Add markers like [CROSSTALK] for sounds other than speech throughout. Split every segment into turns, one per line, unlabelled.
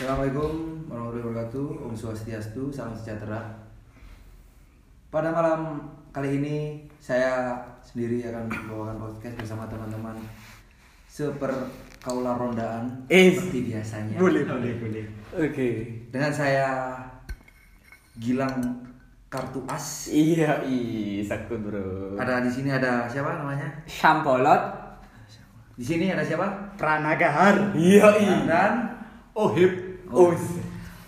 Assalamualaikum warahmatullahi wabarakatuh Om Swastiastu, salam sejahtera Pada malam kali ini Saya sendiri akan membawakan podcast bersama teman-teman Seper kaula rondaan
Eh,
Seperti biasanya
Boleh, boleh, boleh. Oke.
Dengan saya Gilang Kartu As
Iya, iya, sakut bro.
Ada di sini ada siapa namanya?
Syampolot.
Di sini ada siapa?
Pranagahar.
Iya, iya.
Dan
Ohip.
Oh,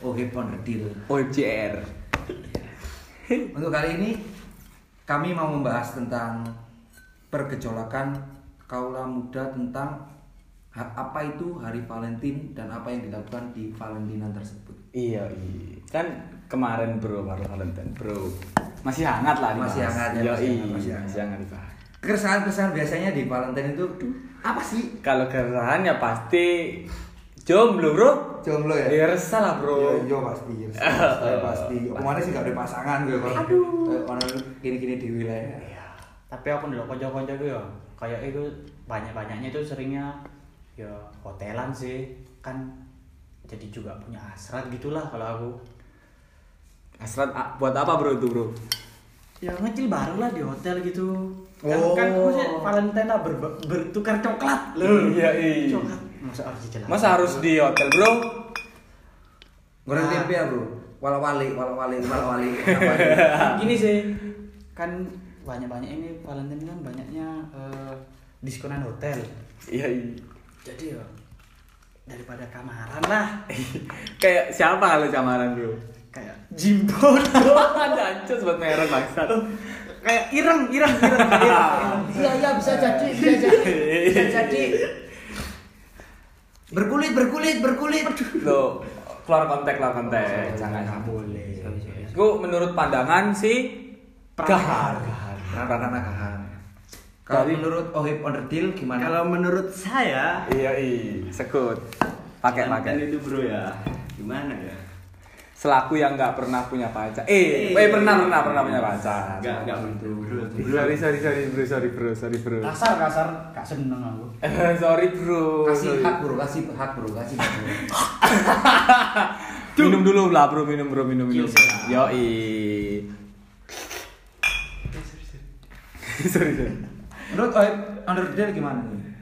Oh Hepon Redil
OJR.
Untuk kali ini kami mau membahas tentang pergejolakan kaula muda tentang apa itu hari Valentine dan apa yang dilakukan di Valentinan tersebut.
Iya, iya. Kan kemarin bro baru Valentine, bro. Masih hangat lah dibahas.
Masih hangat ya,
Iya,
masih
iya,
hangat, masih hangat.
masih hangat dibahas.
Keresahan-keresahan biasanya di Valentine itu apa sih?
Kalau keresahan ya pasti jomblo bro.
Jomblo ya?
Iya resah lah bro.
Iya, iya pasti, iya. Pasti. [LAUGHS] Ke mana sih gak ada pasangan gue kalau Aduh. Kalau gini-gini di wilayah.
Iya. Tapi aku dulu konco-konco gue ya, kayak itu banyak-banyaknya itu seringnya ya hotelan sih. Kan jadi juga punya hasrat gitulah kalau aku.
Hasrat ah, buat apa bro itu bro?
Ya ngecil baru lah di hotel gitu. Kan,
Oh.
kan maksudnya Valentine lah ber- bertukar coklat loh.
Iya, iya.
Coklat. Masa harus dijelaskan?
Masa harus di hotel bro?
Goreng
Nah.
tempe ya, Bro. Wala-wali, wala-wali, wala-wali. [LAUGHS]
Gini sih, kan banyak-banyak ini Valentine kan banyaknya eh, diskonan hotel.
Iya, iya.
Jadi ya daripada kamaran lah [LAUGHS]
Kayak siapa kalau camaran bro?
kayak Jimbo [LAUGHS]
Jancus buat merek bangsat.
kayak ireng ireng ireng ireng
Iya, iya bisa jadi, bisa jadi. Bisa jadi. Berkulit, berkulit, berkulit.
Lo keluar konteks lah konteks. Jangan.
nggak boleh
Itu menurut pandangan si Gahar.
Pranana Kahar. Kalau menurut Ohip Onderdil gimana?
Kalau menurut saya,
Iya, iya. Sekut. Pakai pakai.
itu bro ya, gimana ya?
Selaku yang nggak pernah punya pacar. Eh, eh pernah pernah pernah punya pacar.
Enggak, enggak begitu bro.
Sorry, sorry, sorry, bro, sorry, bro, sorry, bro.
kasar kasar gak seneng aku
Eh, [LAUGHS] sorry, bro.
kasih
sorry.
hak bro, kasih hak bro, kasih hak bro. [LAUGHS]
minum dulu lah, bro, minum, bro, minum, minum. Yo, [LAUGHS] sorry, sorry.
Menurut Ohip Onderdil gimana nih?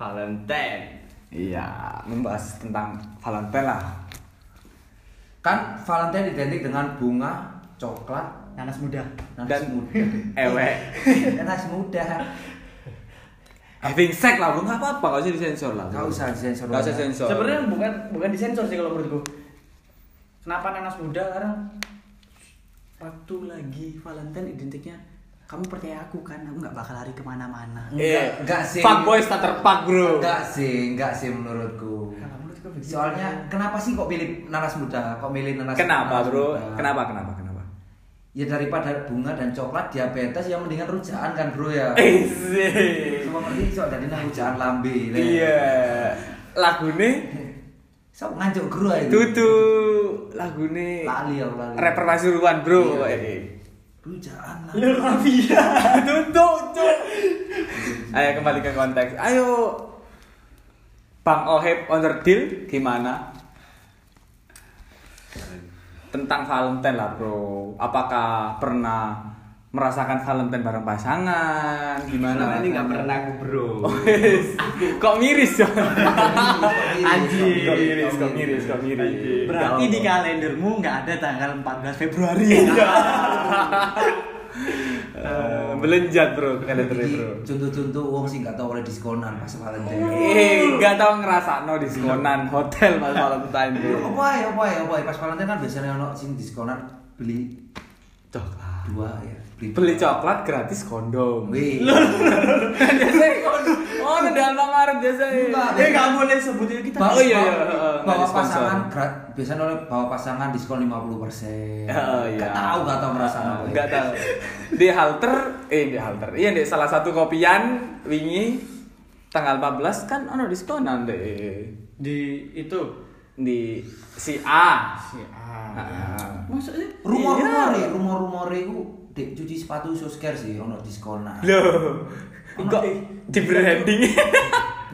Valentine.
Iya, membahas tentang Valentine lah.
Kan Valentine identik dengan bunga, coklat,
nanas muda
nanas
Dan
muda. [LAUGHS]
ewek. [LAUGHS]
nanas muda. [LAUGHS]
Having sex lah, nggak apa-apa, nggak usah disensor lah.
Nggak usah disensor.
Nggak usah sensor.
sebenarnya bukan bukan disensor sih kalau menurutku kenapa nanas muda karena waktu lagi Valentine identiknya kamu percaya aku kan aku nggak bakal lari ke mana-mana
Iya,
Enggak sih.
Fuckboy starter pack, bro.
Enggak sih, enggak sih menurutku. Soalnya kenapa sih kok pilih nanas muda? Kok milih nanas
Kenapa,
nanas
bro?
muda?
Kenapa, kenapa, kenapa?
Ya daripada bunga dan coklat diabetes ya mendingan rujaan kan bro ya. [LAUGHS]
Eh.
Semua ngerti soal dari nang rujaan lambe.
Iya. Lagune
Sok nganjuk guru aja.
tutu lagune
Lali aku lali.
rapper Pasuruan, bro.
Iya.
Eh,
Rujaan lah.
Lil Mafia
Tutu, cuk. Ayo kembali ke konteks. Ayo. Bang Oheb Onderdil gimana? Tentang Valentine lah, bro. Apakah pernah merasakan Valentine bareng pasangan? Gimana?
Selama ini nggak pernah aku bro. [LAUGHS]
kok miris ya?
Anjing.
Kok miris, kok miris, kok miris.
Berarti di kalendermu nggak ada tanggal 14 Februari [LAUGHS]
Eh, Belenjat bro, kalender bro.
Contoh-contoh uang sih nggak tahu oleh diskonan pas Valentine.
Eh, gak tau ngerasa no diskonan hotel pas Valentine bro.
Apa ya, apa ya, apa ya pas Valentine kan biasanya ono sing diskonan beli
Coklat.
dua ya.
Beli coklat gratis kondom.
Wih. [LAUGHS]
Biasanya kondom. [LAUGHS] Oh, ada Alfamaret biasanya.
Enggak,
eh nggak boleh sebutnya kita
Bawa,
Oh, iya, iya, heeh,
bawa pasangan grat- biasanya oleh bawa pasangan diskon 50%
Oh, iya.
Gak tahu gak tahu merasa apa ya.
Gak tahu. Di halter, eh di halter. Iya di salah satu kopian wingi tanggal 14 kan ono diskonan deh.
di itu
Di si A.
si A
Ah.
maksudnya
Rumor-rumor
Iya.
ya, rumor-rumor itu dek cuci sepatu sosker sih ono diskonan.
Loh. Kok
eh,
di branding?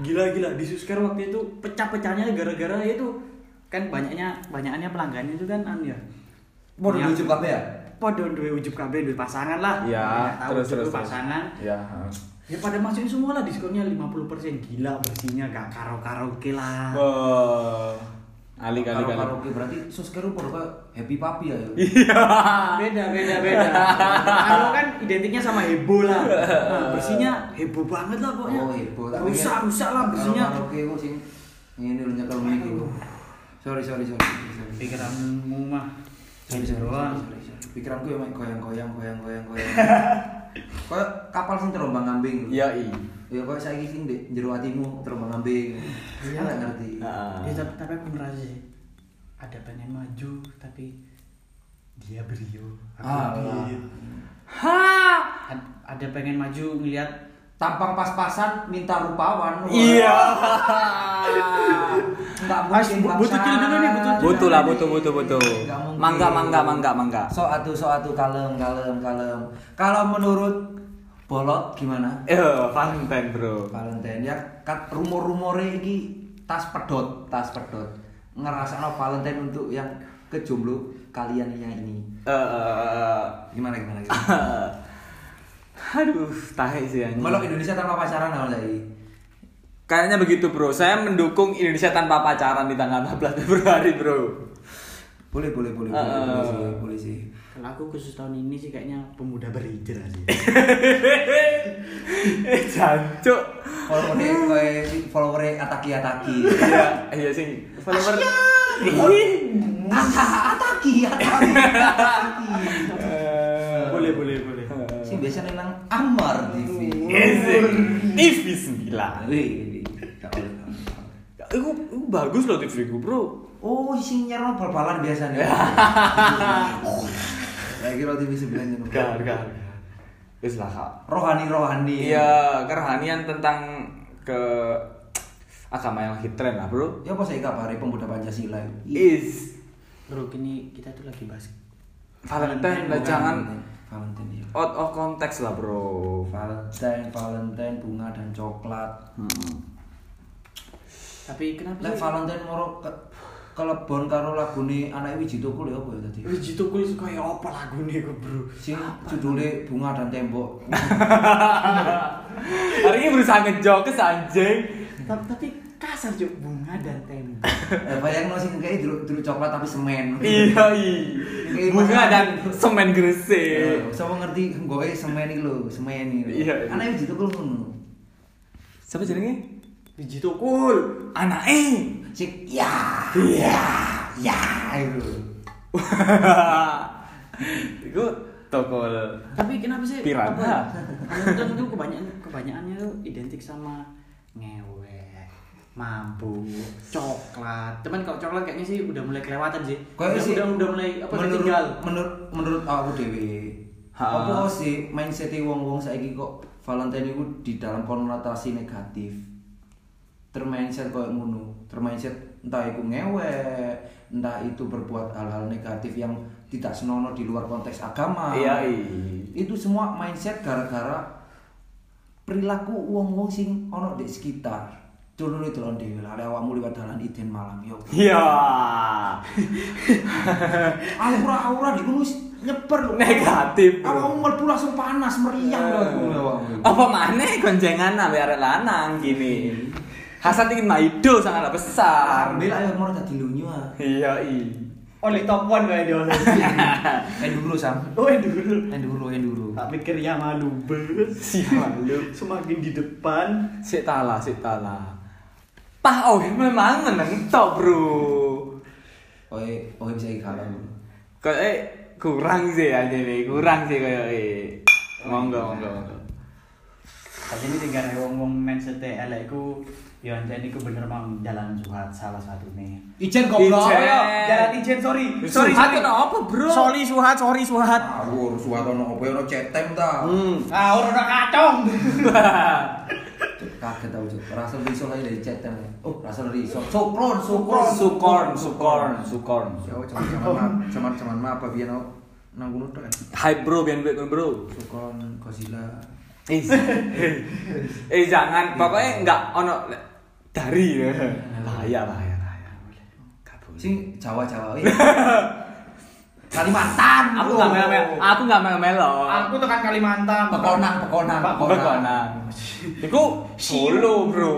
gila gila di Susker waktu itu pecah-pecahnya gara-gara itu kan banyaknya banyakannya pelanggannya itu kan anu ya.
Mau ujub kabeh ya?
Podo duwe ujub kabeh duwe pasangan lah.
Iya, terus terus
pasangan.
Ya.
Ya pada masukin semua lah diskonnya 50% gila bersihnya gak karo karaoke lah.
Wah. Ali kali
Kalau
kali.
karaoke berarti podo kayak happy papi ya. ya? [LAUGHS]
Iya.
beda beda beda kalau kan identiknya sama heboh lah nah, bersihnya heboh banget lah pokoknya
Oh, heboh. Tapi
rusak rusak lah bersihnya
Kalau karaoke kok sing ngene lho nyekel mic iku. Sorry sorry sorry.
pikiranmu mah
Sorry, sorry,
doang
sorry, sorry. Pikiranku ya mek goyang-goyang goyang-goyang goyang. [LAUGHS] Kayak kapal sing terombang ambing.
Iya, i.
Ya kok saiki sing ndek jero atimu terombang ambing. Iya enggak ngerti.
Heeh.
Ya, tapi, tapi aku merasa sih ada pengen maju tapi dia brio aku
Ah,
Adit.
Ha.
Ad- ada pengen maju ngeliat
Tampang pas-pasan minta rupawan.
Iya.
Enggak
Mas,
mungkin.
bu- butuh kill dulu nih, butuh-
Butuh lah, butuh, butuh, butuh.
Nggak.
Mangga, mangga, mangga, mangga.
So atu so atu kalem kalem kalem. Kalau menurut Bolot gimana?
Eh, Valentine, Bro.
Valentine ya kat rumor-rumore iki tas pedot, tas pedot. Ngerasakno Valentine untuk yang kejomblo kalian yang ini.
Eh, eh,
Gimana gimana gimana? [LAUGHS]
eh. Aduh, tahe sih anjing.
Melok Indonesia tanpa pacaran apa lagi?
Kayaknya begitu, Bro. Saya mendukung Indonesia tanpa pacaran di tanggal 14 Februari, Bro.
Boleh boleh boleh boleh,
Ah.
boleh sih, boleh sih.
kalau aku khusus tahun ini sih kayaknya pemuda berhijrah sih
Eh, [LAUGHS] jancuk.
Follower kowe follower ataki ataki.
Iya, iya sing follower.
Ataki ataki.
boleh boleh boleh
Sing biasa nang Amar TV.
TV 9.
Wih, gak boleh.
Iku, iku bagus loh TV ku, Bro.
Oh, sing nyerno bal-balan biasanya. Ya kira TV 9 nyerno.
Gar, gar. Wis lah, Kak.
Rohani-rohani.
Iya, kerohanian tentang ke agama yang hit trend lah, Bro.
Ya apa saya kabari pemuda Pancasila itu?
Is
bro kini kita tuh lagi bahas
Valentine lah jangan
Valentine ya.
out of context lah, Bro.
Valentine, Valentine, bunga dan coklat.
tapi kenapa
Lek Valentine moro ke kelebon karo lagune anak Wiji Tukul ya apa ya tadi?
Wiji Tukul itu kayak apa lagu nih bro
Sing judulnya bunga dan tembok. [LAUGHS]
Hari ini berusaha ngejokes anjing.
tapi kasar cuk bunga dan tembok [LAUGHS]
Eh bayangno sing kayak dulu dulu coklat tapi semen. [LAUGHS]
Iya, iya. Bunga dan semen gresik.
Eh, Siapa ngerti gue semen iki lho, semen iki.
Iya.
Anak Wiji Tukul ngono.
Siapa jenenge?
Wiji Tukul
Anake.
Sing ya, ya, ya itu.
Iku [LAUGHS] tokol.
tapi kenapa sih
Piranha.
itu kebanyakan kebanyakannya tuh identik sama ngewe mampu coklat cuman kalau coklat kayaknya sih udah mulai kelewatan sih
Kayak
udah,
sih
udah udah mulai apa
menurut
tinggal
menurut menurut aku dewe.
Ha.
Apa sih mindset wong-wong saiki kok Valentine itu di dalam konotasi negatif. Termindset koyo ngono. Termindset entah itu ngewe, entah itu berbuat hal-hal negatif yang tidak senonoh di luar konteks agama.
Iya, iya.
Itu semua mindset gara-gara perilaku wong-wong sing ono di sekitar. Dulu itu lho dhewe lah, awakmu liwat dalan Iden Malang yo.
Iya. [LAUGHS]
aura-aura di gunung nyeper lho.
Negatif.
Awakmu mlebu langsung panas meriang lho awakmu.
Apa mana goncengan nabe arek lanang gini. Hasad ingin maido sangat besar.
Ambil ayo mau dadi lunyu ah.
Iya, iya.
only top one kayak dia [LAUGHS]
Enduro sam.
oh dulu
Enduro, enduro.
tak pikir ya malu bes
Sial lu.
semakin di depan
Sik tala, sik tala. Pah oh memang menentok, Bro.
Oke, oke bisa kalah.
Kayak eh, kurang sih aja nih, kurang sih kayak eh. Monggo, monggo, monggo.
Tapi ini tinggal ngomong mindset elek ku ya anjani ku bener mang jalan suhat salah satu nih.
Ijen
Ijen.
Jalan ijen sorry.
Sorry,
sorry.
kenapa, Bro?
Sorry suhat, sorry suhat.
Awur, suatu ono opo ono cetem ta.
Hmm.
Ah, udah kacong. [LAUGHS]
Kaget tau cuk. Rasa iso lagi dari cetem. Oh, rasa iso. Sukron, sukron.
Sukorn, sukorn, sukorn.
Ya cuman cuman cuman ma apa biyen oh, nang gunung tok.
Hai bro, biar duit bro.
Sukron Godzilla.
Eh, eh jangan, pokoknya enggak ono dari ya. Bahaya, bahaya, bahaya. Boleh.
Sing Jawa-Jawa. iya. [LAUGHS] Kalimantan.
Aku nggak melo, aku nggak melo melo.
Aku tekan Kalimantan.
Pekonan, pekonan, pekonan.
Iku Solo bro,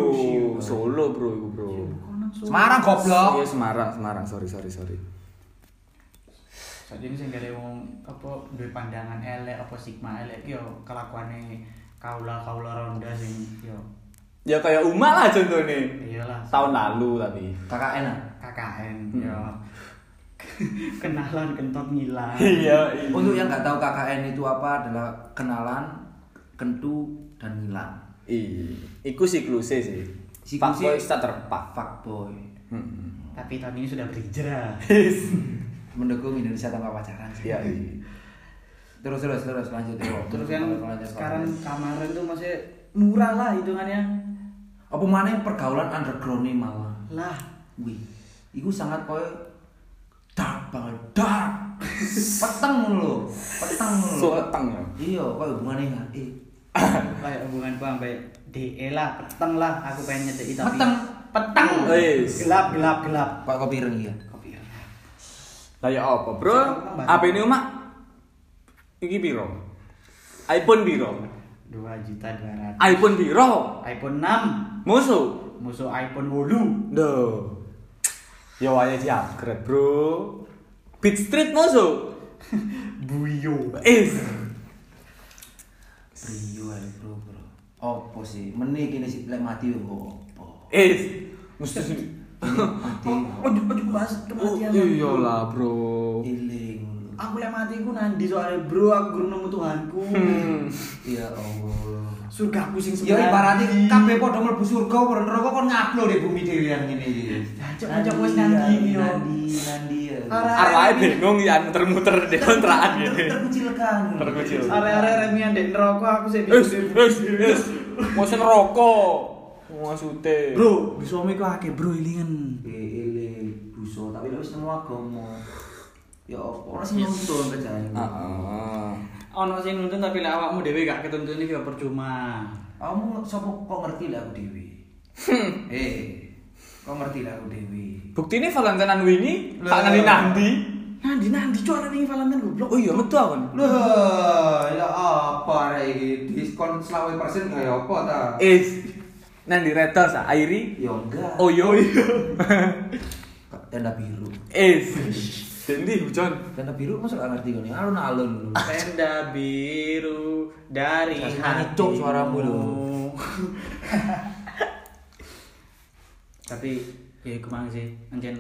Solo bro, iku bro.
Semarang goblok.
Iya Semarang, Semarang. Sorry, sorry, sorry.
Saat ini sing gale wong apa duwe pandangan elek apa sigma elek yo kelakuane kaula-kaula ronda sing yo
Ya kayak Uma lah contohnya.
iyalah
Tahun lalu tapi.
KKN. ah?
KKN
Hmm.
yo [LAUGHS] kenalan kentot ngilang.
Iya.
Untuk yang nggak tahu KKN itu apa adalah kenalan, kentu, dan ngilang.
Iya. Iku siklusnya sih.
Siklusnya-
Fuckboy starter pak.
Fuckboy.
Hmm.
Tapi tahun ini sudah berhijrah. [LAUGHS]
Mendukung Indonesia tanpa pacaran sih.
Iya. iya.
Terus terus terus lanjut ya.
Terus yang
Lanjut,
sekarang kamaran tuh masih murah lah hitungannya.
apa mana pergaulan underground nih malah.
Lah,
Wih, itu sangat koyo dark banget, dark. Peteng lho, peteng.
So peteng ya.
Iya, koyo hubungannya nggak? Eh,
kayak hubungan gua sampai DE lah, peteng lah aku pengen nyedeki tapi
Peteng.
peteng.
Wis.
Gelap, gelap, gelap.
koyo kopi ireng ya.
Kopi.
Lah ya apa, Bro? Apa ini Uma? Iki piro? iPhone piro?
2 juta 200.
iPhone piro?
iPhone 6
Musuh.
musuh iPhone 8
Duh. Ya wae di upgrade, Bro. Beat Street musuh. [LAUGHS]
Buyo
Is.
Brio ae, bro, bro. Apa sih? Meneh kene sik lek mati yo apa?
Is. Mesti sih.
Mati.
ojo ojo bahas
Oh,
kematian
iyalah, Bro.
Iling.
aku lek mati ku nandi soalnya bro aku guru nemu Tuhanku
Hmm. [LAUGHS]
Ya Allah.
Surgaku sing
Ya
sebenarnya
ibaratnya kabeh padha mlebu surga ora neraka kon ngaplo di bumi dhewean ngene iki.
Cocok wis nandi yo.
Nandi, nandi ya.
Arwahe bingung ya muter-muter di kontrakan gini.
Terkucilkan.
Terkucil.
area-area remian dek neraka aku sih
Is, is, is. Mau sing rokok. Maksudnya.
bro di suami ku akeh bro ilingan
Ele buso tapi lek wis nemu agama. Ya apa ora sing nuntun kerjaan.
Heeh.
Ono sing nuntun tapi lek awakmu dhewe gak ketuntun iki ya percuma
Kamu sapa kok ngerti lah aku dewi. Eh, kok ngerti lah aku dewi.
Bukti ini Valentinean wingi, tak nganti nanti.
nandi nandi cuara nih Valentine goblok
Oh iya, metu aku.
Lah, ya apa arek iki diskon 20% kaya apa ta?
Is. Nanti retos ah, Airi.
Ya enggak.
Oh iya.
Tenda biru.
Is. [LAUGHS] Dendi hujan.
Tenda biru masa gak ngerti kan? Alun-alun.
tenda biru dari
Jangan nyanyi, Cok, suaramu lho. [LAUGHS]
tapi ya ke mana sih anjen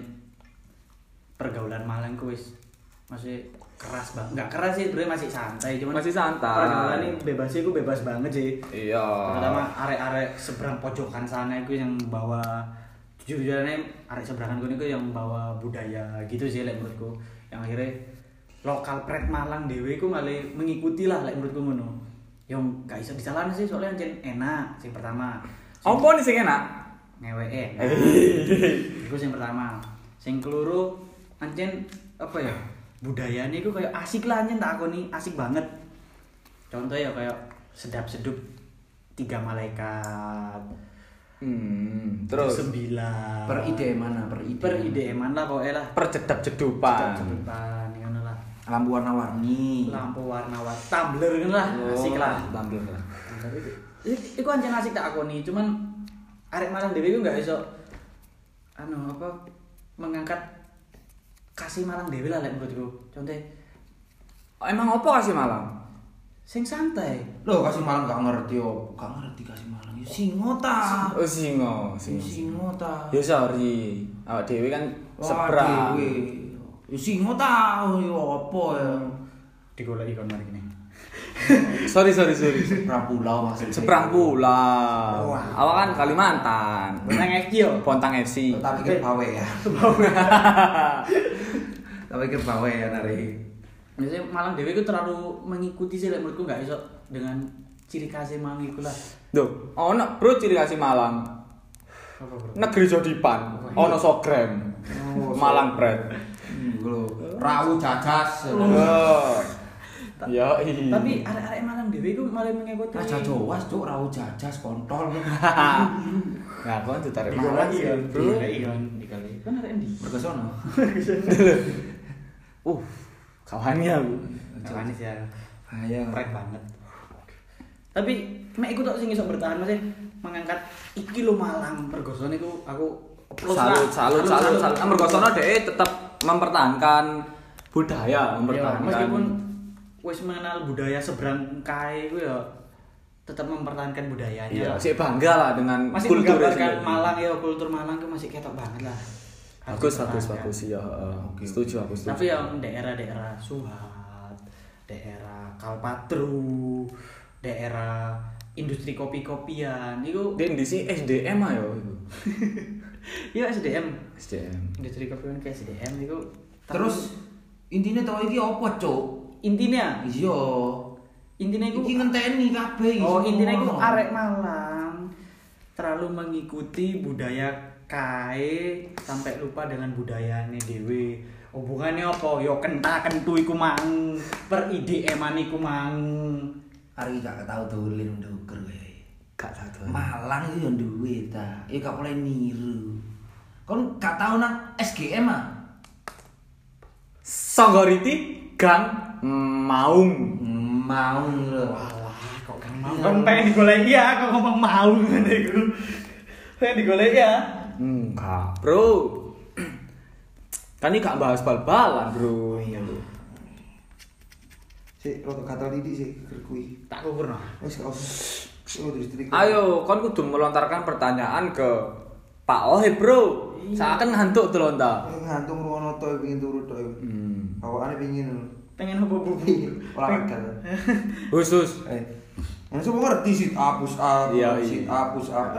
pergaulan Malang ku wis masih keras banget nggak keras sih sebenarnya masih santai cuman
Masih santai.
pergaulan ini bebas sih ku bebas banget sih
Iya.
terutama arek-arek seberang pojokan sana itu yang bawa jujur-jujurannya arek seberangan gue itu yang bawa budaya gitu sih lek menurutku. Yang akhirnya lokal pret Malang dewe ku malah mengikuti lah lek menurutku ngono. Yang gak bisa disalahkan sih soalnya anjen enak sing pertama.
Apa nih sing enak?
ngeweke [LAUGHS] itu yang pertama. Sing keluru anjen apa ya budayanya itu kayak asik lah anjen tak aku nih asik banget. Contoh ya kayak sedap sedup tiga malaikat.
Hmm, terus
sembilan
Per ide mana? Per ide.
per ide lah pokoknya lah
perjedap jedupan.
sedupan ngono lah
Lampu warna-warni.
lampu warna-warni tumbler kan lah asik lah
Tampil lah.
Itu itu anjing asik tak aku nih, cuman arek Malang dewe ku nggak iso anu apa mengangkat kasih Malang dewe lah lek menurutku. Contoh
Oh, emang apa kasih malam?
Sing santai.
Loh, kasih malam gak ngerti oh. Gak ngerti kasih malam. Ya singo ta.
Oh singo, singo.
singo ta.
Ya sorry, awak dewi kan seberang.
dewe. Ya singo ta. Ya apa ya?
Digoleki kon mari kene.
Sorry sorry sorry.
Seberang pulau maksudnya.
Seberang pulau. Awak kan Kalimantan.
Nang FG yo.
Pontang FC.
Tak pikir bawe ya. Tak pikir bawe ya nari.
Biasanya Malang dewe ku terlalu mengikuti sih menurutku nggak iso dengan ciri khasnya Malang iku lah.
Duh, ono bro ciri kasih Malang.
Apa bro?
Negeri Jodipan. Ono Sogrem.
Oh,
Malang bread.
Hmm. Rawu.
Oh. Yo, iya.
Tapi arek-arek Malang dhewe iku malah mengikuti
Raja Jawas cuk rau jajas kontol.
Nah, kau tuh tarik
Dikali
malang
kan,
bro.
dikali kan, dikali. Kan arek endi?
Mergo sono.
Uh, kawannya aku.
Manis ya.
Bahaya.
Keren banget. Tapi mek iku tok sing iso bertahan masih mengangkat iki lho Malang pergosone iku aku
Salut, salut, salut, salut. Mergo sono dhek tetep mempertahankan budaya,
Ya,
mempertahankan.
meskipun wis mengenal budaya seberang kae iku ya tetap mempertahankan budayanya.
Iya,
lah.
sih bangga lah dengan
masih
kultur
menggambarkan Malang ya kultur Malang itu masih ketok banget lah.
Bagus,
dipertahankan.
bagus ya. heeh.
Oke.
Setuju aku setuju.
Tapi yang daerah-daerah Suhat, daerah Kalpatru, daerah industri kopi-kopian itu
Dia di sini SDM ayo itu. [LAUGHS]
ya SDM
SDM.
industri kopian ke SDM itu
Terus intinya tau iki apa cuk?
intinya
Iya.
intinya itu
Iki ngenteni kabeh iki
oh intinya itu arek Malang terlalu mengikuti budaya kae sampai lupa dengan budayanya dewe hubungannya apa yo kenta kentu iku mang per IDM iku mang
Hari gak tau dolen nduker kae.
Gak tahu tuh.
Malang itu yang duwe ta. Ya gak boleh niru. Kon gak tau nang SGM ah.
Songgoriti Gang Maung.
Mau lho.
Walah, kok kan mau. Kan pengen digoleki ya, kok ngomong mau ngene iku. Pengen digoleki ya.
Enggak, Bro. Kan ini gak bahas bal-balan, Bro.
Iya lho. Sik rada gatal titik sik kui.
Tak
gak usah. Oh, distrik.
Ayo, kon kudu melontarkan pertanyaan ke Pak Ohib, Bro. Seakan ngantuk tuh lontar.
ngantung ruwono to pengin turu tok.
Hmm.
Bawaan pengin.
Pengen apa bubu?
Olahraga.
Khusus.
Eh. Yang semua ngerti sit up, push up,
Iya, iya.
sit up, push up.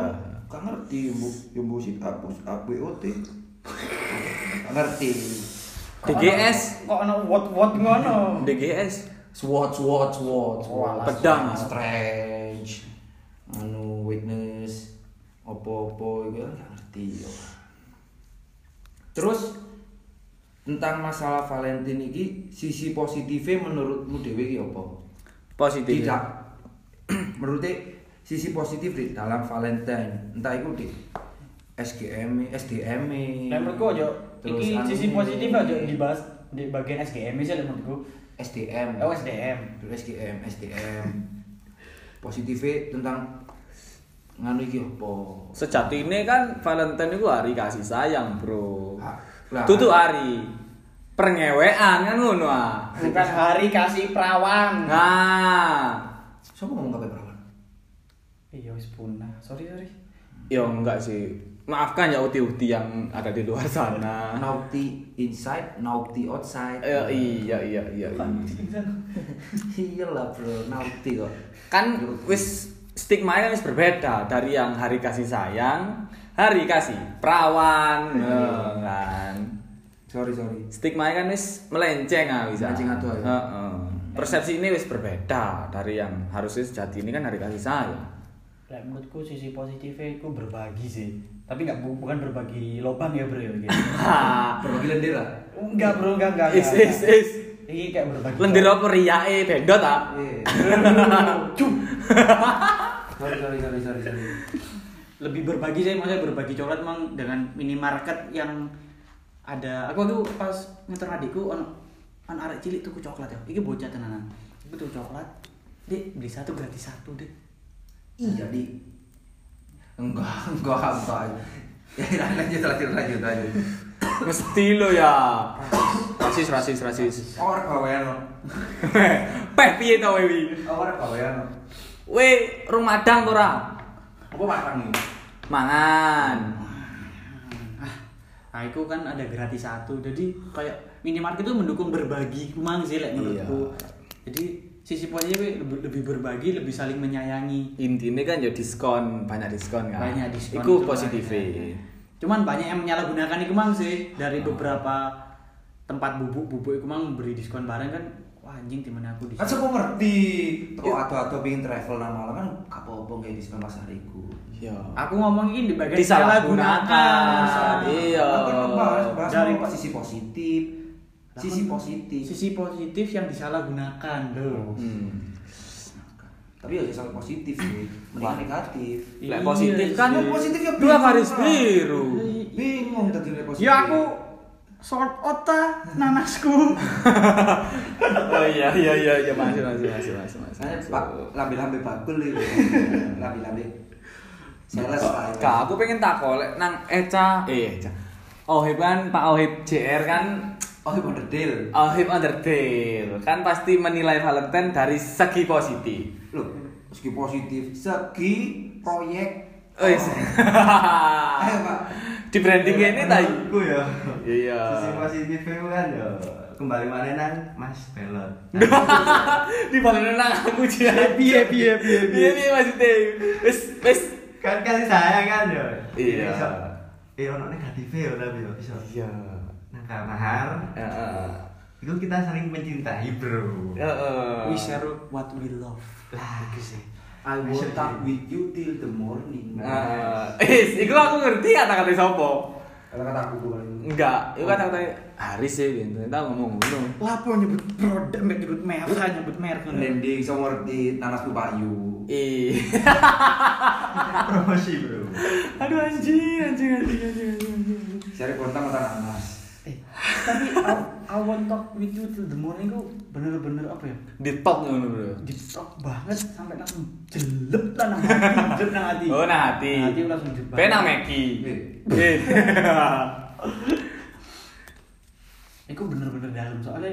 Gak ngerti bu, bu sit up, push up, BOT. Gak ngerti.
DGS,
Kok ana wot-wot ngono?
DGS.
SWOT, SWOT, SWOT, SWOT.
Pedang.
Strange. Anu witness. Opo-opo itu kan gak ngerti. ya. Terus tentang masalah Valentine ini sisi positifnya menurutmu dewe iki apa?
Positif.
Tidak. [CLEARS THROAT] Menurutnya sisi positif di dalam Valentine entah itu di SGM, SDM.
Lah menurutku aja
Terus
iki
anu
sisi positif aja dibahas di bagian SGM sih menurutku.
SDM.
Oh SDM.
Terus SGM, SDM. Positifnya tentang nganu iki apa?
Sejati ini kan Valentine itu hari kasih sayang, Bro.
Lah.
Itu tuh hari pernyewean kan ngono ah.
Bukan hari kasih perawan.
Nah,
Siapa ngomong kabeh
Iya wis punah. Sorry sorry.
ya enggak sih. Maafkan ya uti-uti yang ada di luar sana.
Naughty inside, naughty outside.
Eh, iya iya iya. iya. [LAUGHS]
iya lah bro, naughty kok.
Kan wis stigma kan wis berbeda dari yang hari kasih sayang, hari kasih perawan, eh, kan.
Sorry sorry.
Stigma kan wis melenceng ah bisa.
Melenceng atuh, ya?
Heeh. Persepsi ini wis berbeda dari yang harusnya sejati ini kan hari kasih sayang.
Lah menurutku sisi positifnya itu berbagi sih. Tapi nggak bu- bukan berbagi lobang ya bro ya. gitu. [LAUGHS]
Berbagi lendir lah.
Enggak bro, enggak enggak.
Is
enggak.
is is.
Ini kayak berbagi.
Lendir apa riyae bendot ah.
Iya. [LAUGHS]
Cum.
Sorry sorry sorry sorry sorry.
Lebih berbagi sih maksudnya berbagi coklat emang dengan minimarket yang ada aku tuh pas nganter adikku on on arek cilik tuku coklat ya. Iki bocah tenanan. Tuh coklat. Dek, beli satu gratis satu, Dek.
Iya di. Enggak [LAUGHS] enggak enggak. Ya [LAUGHS] lanjut lanjut lanjut lanjut.
Mesti lo ya. Rasis rasis rasis.
Orang lo. [LAUGHS]
Peh piye to wi?
Orang bawayan lo.
We rumadang to ora?
Apa makan nih?
Mangan.
Ah, nah itu kan ada gratis satu. Jadi kayak minimarket itu mendukung berbagi kumang sih like, menurutku. Jadi sisi positifnya lebih, lebih berbagi, lebih saling menyayangi.
Intinya kan ya diskon, banyak diskon kan.
Banyak diskon.
Iku
Cuman-
positif.
Cuman banyak yang menyalahgunakan itu mang sih dari beberapa tempat bubuk-bubuk itu mang beri diskon bareng kan. Wah anjing di mana aku
Kan
diskon.
saya ngerti. Tuh atau-atau pengen travel nang malam kan apa-apa kayak diskon pas hariku.
Ya.
Aku ngomong ini di bagian
Disalahgunakan. Iya.
Kan bahas bahas
Dari-
dari sisi positif. Sisi positif.
Sisi positif yang disalahgunakan loh.
Hmm.
Tapi ya salah positif sih, mending negatif.
Lek
Iya
positif
sih.
kan
Lek positif ya
dua garis biru.
Bingung tadi lek positif.
Ya aku short ota nanasku. [LAUGHS]
Oh iya iya iya iya masuk masuk masuk.
Saya
masuk.
pak lambe-lambe bakul itu. [LAUGHS] Lambe-lambe. Sales Pak.
Kak, aku pengen takol lek nang Eca, eh Eca. Ohib kan Pak Ohib JR kan
Oh, bener deal.
Ohib Undertale kan pasti menilai Valentine dari segi positif.
Loh, segi positif, segi proyek.
Wis. [LAUGHS]
Ayo, Pak.
Di branding ini tadi.
Menurutku ya.
Iya.
Sisi positif itu kan ya kembali mana nang Mas Belot. [LAUGHS]
Di balik nang aku JR.
Piye piye piye
Iya iya maksudnya. Wis wis.
Kan kasih sayang kan ya.
Iya.
Eh ono negatifnya ya tapi ya iso.
Iya.
Nah, kamar.
Heeh.
Itu kita saling mencintai, Bro.
Heeh.
We share what we love.
Lah, itu sih.
I will talk with you till the morning.
Nah, eh, [LAUGHS] iku aku ngerti kata-kata sopo.
Kalau kata aku kemarin.
Enggak, itu kata-kata Haris sih, gitu. Entah ngomong ngono.
Lapo nyebut produk, mbak nyebut merek, nyebut merek. ngono.
Nendi iso ngerti nanas Bayu.
Ih. [LAUGHS]
Promosi, Bro.
Aduh anjing, anjing, anjing, anjing, anjing.
Cari kontak kata nanas.
Eh, tapi I, I won't talk with you till the morning itu bener-bener apa ya?
Di top ngono, Bro.
Di talk banget sampai langsung jelek lah nang hati, jelek nang hati.
Oh, nah hati.
Hati langsung jebak.
Penang Meki.
Eh.
Eh. [LAUGHS]
Iku bener-bener dalam soalnya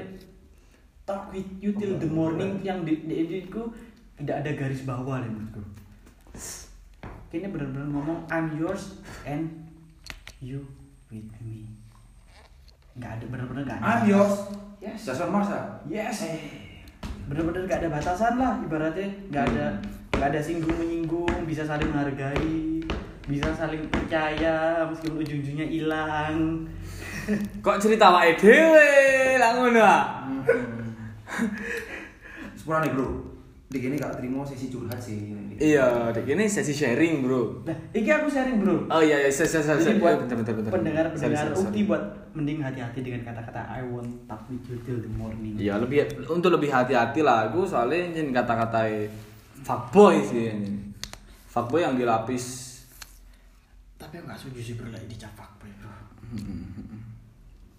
talk with you till the morning yang di, di editku tidak ada garis bawah lah menurutku. Kayaknya bener-bener ngomong I'm yours and you with me. Nggak ada bener-bener nggak ada.
I'm yours.
Yes.
Jason Marsa.
Yes. Bener-bener gak ada batasan lah ibaratnya nggak ada nggak ada singgung menyinggung bisa saling menghargai bisa saling percaya meskipun ujung-ujungnya hilang [LAUGHS]
Kok cerita wae dhewe lah ngono ah. [LAUGHS]
Sepuluh nih bro. Di sini gak terima sesi curhat sih.
Iya, dek ini sesi sharing, Bro.
nah ini aku sharing bro
Oh iya, iya, sesi sesi
Jadi buat
bentar, bentar, bentar.
pendengar-pendengar ukti buat mending hati-hati dengan kata-kata I won't talk with you till the morning.
Iya, lebih untuk lebih hati-hati lah. Aku soalnya ingin kata-kata fuckboy sih ini. Fuckboy yang dilapis.
Tapi aku gak setuju sih bro lagi dicap fuckboy bro.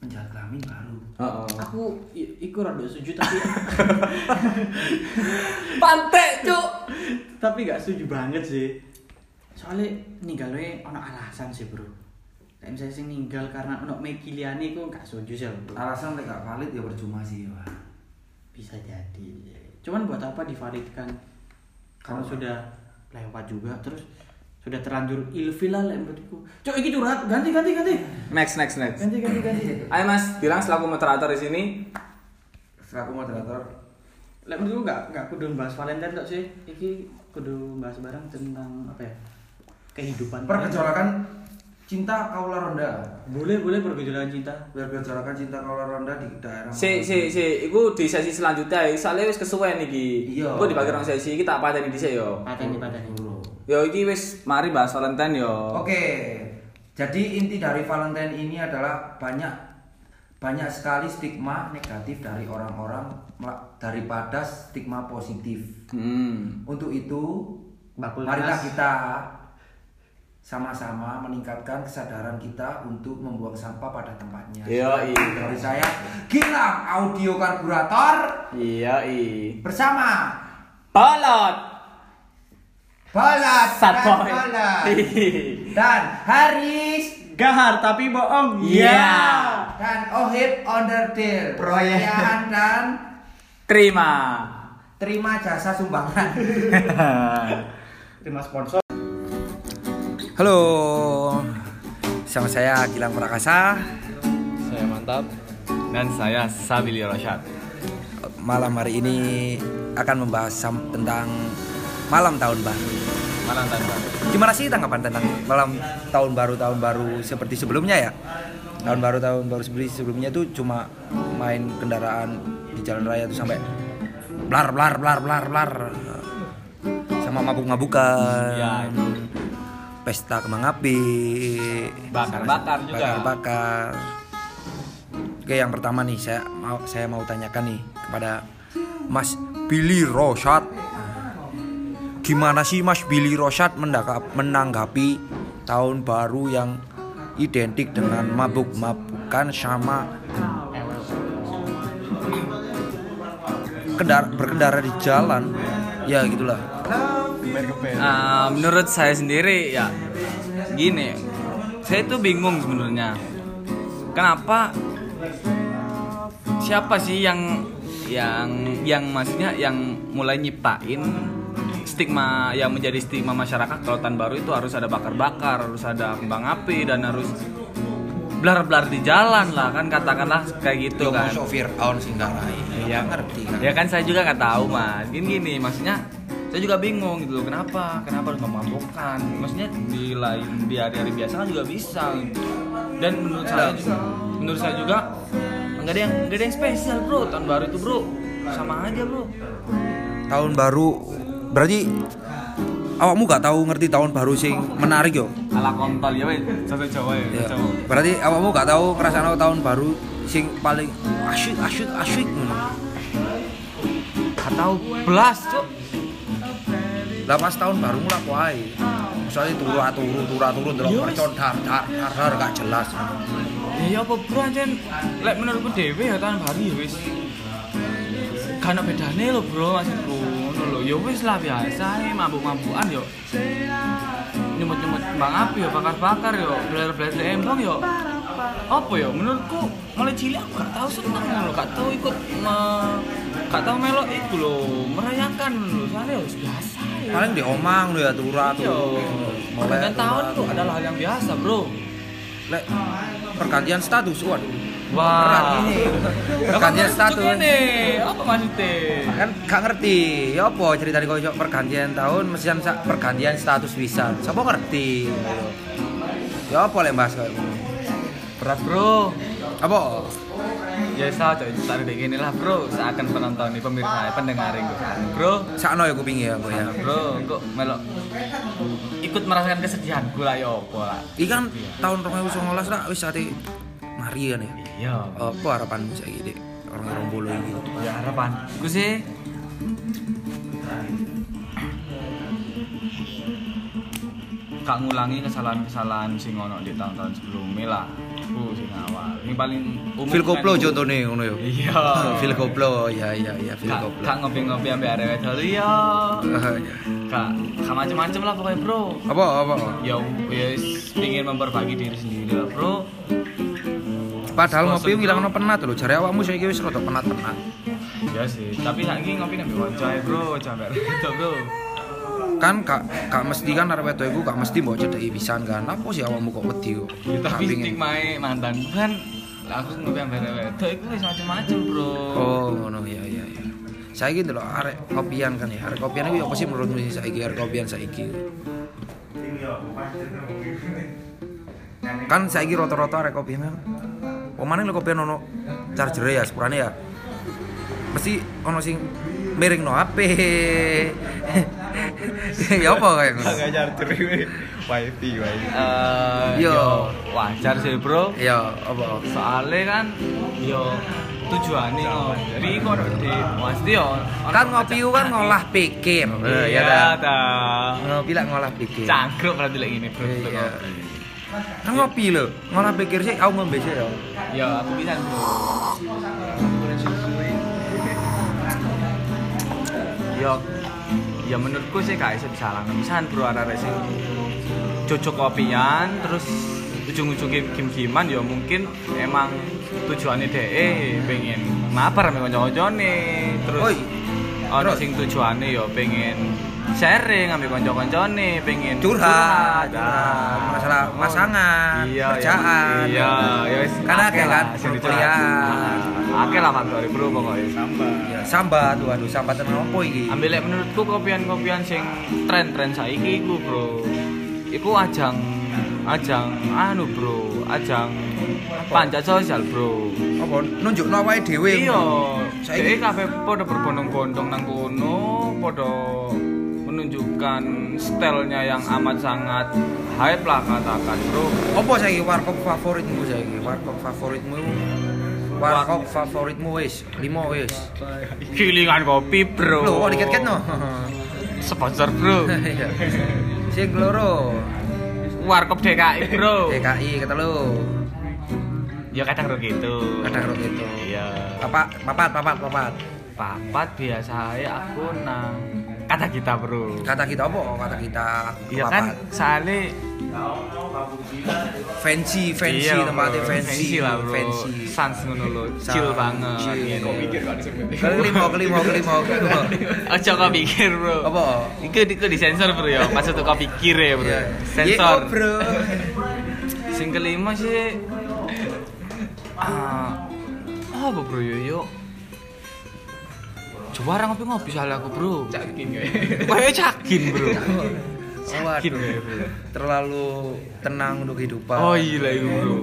Penjahat kelamin baru.
Heeh.
Aku i- iku rada setuju tapi [LAUGHS]
Pantek, Cuk.
tapi gak setuju banget sih. Soalnya ninggalnya ono alasan sih bro. Kayak misalnya sing ninggal karena ono Meki liane iku gak setuju sih bro.
Alasan gak valid ya percuma sih, Pak.
Bisa jadi. Cuman buat apa divalidkan? Kalau sudah lewat juga terus sudah terlanjur ilfil lah lek menurutku. Cok iki curhat, ganti ganti ganti.
Next, next, next.
Ganti ganti ganti.
Ayo Mas, bilang selaku moderator di sini.
Selaku moderator,
Lek menurutku enggak enggak kudu bahas Valentine tok sih. Iki kudu bahas bareng tentang apa ya? Kehidupan.
pergejolakan cinta kaula ronda.
Boleh boleh pergejolakan cinta.
Pergejolakan cinta kaula ronda di daerah.
Si, si, si, iku di sesi selanjutnya, soalnya wis kesuwen iki.
Iya.
Iku dibagi rong sesi, kita apa tadi dhisik yo.
Pateni pateni.
Yo iki wis mari bahas Valentine yo.
Oke, jadi inti dari Valentine ini adalah banyak banyak sekali stigma negatif dari orang-orang daripada stigma positif.
Hmm.
Untuk itu,
Bakul
marilah kita sama-sama meningkatkan kesadaran kita untuk membuang sampah pada tempatnya.
Iya, iya.
Dari saya, Gilang Audio Karburator
Iya, i.
bersama
Balot.
Balat
Sat [LAUGHS]
dan Haris
Gahar tapi bohong.
Iya.
dan Ohib Underdale
Proyek.
Percayaan dan
Terima.
terima jasa sumbangan [LAUGHS]
Terima sponsor.
Halo sama saya Gilang Prakasa
Saya mantap. Dan saya Sabili Rosyad.
malam hari ini akan membahas tentang malam tahun baru
Malam tanpa.
gimana sih tanggapan tentang malam tahun baru tahun baru seperti sebelumnya ya tahun baru tahun baru seperti sebelumnya tuh cuma main kendaraan di jalan raya tuh sampai blar blar blar blar blar sama mabuk mabukan
Ya, itu.
pesta kembang api
Bakar-bakar juga.
bakar bakar Oke, yang pertama nih saya mau saya mau tanyakan nih kepada Mas Billy Rosyad. Gimana sih Mas Billy Rosyad menanggapi tahun baru yang identik dengan mabuk-mabukan sama kendara berkendara di jalan? Ya gitulah.
Ah, menurut saya sendiri ya gini saya itu bingung sebenarnya kenapa siapa sih yang yang yang maksudnya yang mulai nyiptain stigma yang menjadi stigma masyarakat kalau tahun baru itu harus ada bakar-bakar harus ada kembang api dan harus blar-blar di jalan lah kan katakanlah kayak gitu kan.
Sofir on singgarai.
ya
ngerti kan.
ya kan saya juga nggak tahu mas. Gini gini maksudnya saya juga bingung gitu loh kenapa? Kenapa harus memabukkan maksudnya di lain di hari-hari biasa kan juga bisa gitu. dan menurut saya juga menurut saya juga nggak ada yang nggak ada yang spesial bro. Tahun baru itu bro sama aja bro.
Tahun baru berarti awakmu gak tahu ngerti tahun baru sing menarik yo.
ala kontol ya wes satu Jawa ya,
Ya.
Jawa.
Berarti awakmu gak tahu ngerasano tahun baru sing paling asyik asyik asyik ngono.
Gak tahu belas cok
Lah pas tahun baru mulai apa ae? Misalnya turu turu turu turu delok
Yo,
mercon dar dar dar dar gak jelas.
ya ya apa bro aja lek menurutku dewe ya tahun baru ya wis bedane lo bro maksudku ngono lho ya wis lah biasa mabuk-mabukan yo nyemut-nyemut bang api yo bakar-bakar yo beler-beler embong yo apa yo menurutku mulai cilik aku gak tau seneng lo gak tau ikut me, gak tau melok itu lo merayakan lo soalnya ya wis biasa ya
Paling di omang ya turu
Yo,
turu.
pergantian tahun itu adalah hal yang biasa bro.
Lek pergantian status waduh.
Wah.
Ini. Pergantian status.
nih, apa maksudnya?
kan gak ngerti ya apa cerita di kocok pergantian tahun mesian pergantian status bisa siapa ngerti ya apa lek bahas ngono?
Berat bro.
apa
Ya saya coba cerita kayak gini lah bro. Seakan penonton nih pemirsa, pendengar gue. Bro,
sakno ya kuping ya gue ya
bro, kok melok ikut merasakan kesedihan gue lah ya apa lah.
iki kan tahun 2019 lah wis ate mari kan ya
Iya.
apa harapanmu saiki Dik? orang-orang bolo ini
Ya harapan. Gue sih Kak ngulangi kesalahan-kesalahan sing ono di tahun-tahun sebelumnya lah. Ku sing awal. Ini paling umum
Phil
kan-
Koplo contohnya ngono ya
Iya. [LAUGHS]
Phil Koplo ya ya ya
Kak,
Koplo
kak ngopi-ngopi sampai arek wedok iya.
Ah, [LAUGHS] ya.
Kak, kak macem-macem lah pokoknya bro.
apa apa
Ya wis pingin memperbagi diri sendiri lah bro.
Padahal ngopi ngilang penat lho jare awakmu saiki wis rada penat-penat.
Ya sih, tapi saiki ngopi nek kanca ae bro, arek wedok bro.
kan kak kak mesti kan arep wedok iku kak mesti mbok cedeki pisan kan. Apa sih awakmu kok wedi? Kok
Ya, tapi
pingin.
stigma mantan. Kan aku ngopi arek wedok iku wis macem-macem bro.
oh ngono ya ya ya saiki lho arek kopian kan ya. Arek kopian iku ya apa sih menurutmu sih saiki? Arek kopian saiki. Kan saiki rata-rata arek kopian kan omane lho kopian ono charger ya sepurane ya? Mesti ono sing miring no HP [LAUGHS] ya apa kayak ngono?
Ngajar cerit wifi wifi. Eh,
Yo.
yo wajar sih bro.
ya apa?
Soalnya kan yo tujuannya ngopi kok di pasti yo
kan ngopi kan ngolah pikir. Ya dah ngopi lah ngolah pikir.
Cangkruk berarti lagi ini bro.
Iya. Kan ngopi lho. Ngolah pikir sih aku ngombe sih ya
ya aku bisa bro. Yo ya menurutku sih kayak bisa disalahkan misalkan bro ada racing cocok kopian terus ujung-ujungnya kim-kiman ya mungkin emang tujuannya DE pengen mabar sama konco-koncone terus
Oi,
ono sing tujuannya ya pengen sharing ambil konco-koncone pengen
curhat,
Nah,
curhat masalah
oh,
pasangan,
iya,
kerjaan.
iya ya wis
Kan
akeh
akeh
lah
kan,
sing
kuliah.
dicurhat. akeh lah faktor bro pokoknya
Ya, sambat, waduh sambat tenan opo iki?
ambil menurutku kopian-kopian sing tren-tren saiki iku bro iku ajang ajang anu bro ajang panjat sosial bro
Apa nunjukno awake dhewe.
iya
Saiki-
saiki kabeh padha berbondong-bondong nang kono padha menunjukkan stylenya yang amat sangat hype lah katakan bro
Apa saiki warkop favoritmu saiki? Warkop favoritmu Warkop favoritmu wis, limo wis.
Gilingan kopi, Bro.
Lho, kok dikit-dikit no.
Sponsor, Bro. [LAUGHS]
Iya. Sing loro,
Warkop DKI, Bro.
DKI ketelu.
Ya kadang ro gitu.
Kadang ro gitu.
Iya.
Papat, papat, papat, papat.
Papat biasa aku nang kata kita, Bro.
Kata kita apa? Kata kita
Iya kan soalnya
fancy, fancy
Iya,
tempatnya
bro.
fancy.
lah, Bro.
Fancy.
Sans ngono
Sans,
chill banget.
chill.
Iya.
Kelima, kelima, kelima, kelima.
Ojo kau pikir, Bro.
Apa?
Iku iku disensor, Bro ya. Maksud kau pikir ya, Bro.
Iya.
Sensor.
Iya, bro.
Sing kelima sih ah apa bro yo yo coba orang ngopi ngopi soalnya aku bro cakin kayak cakin bro cakin
Waduh.
ya,
Terlalu tenang untuk kehidupan.
oh iya lah itu bro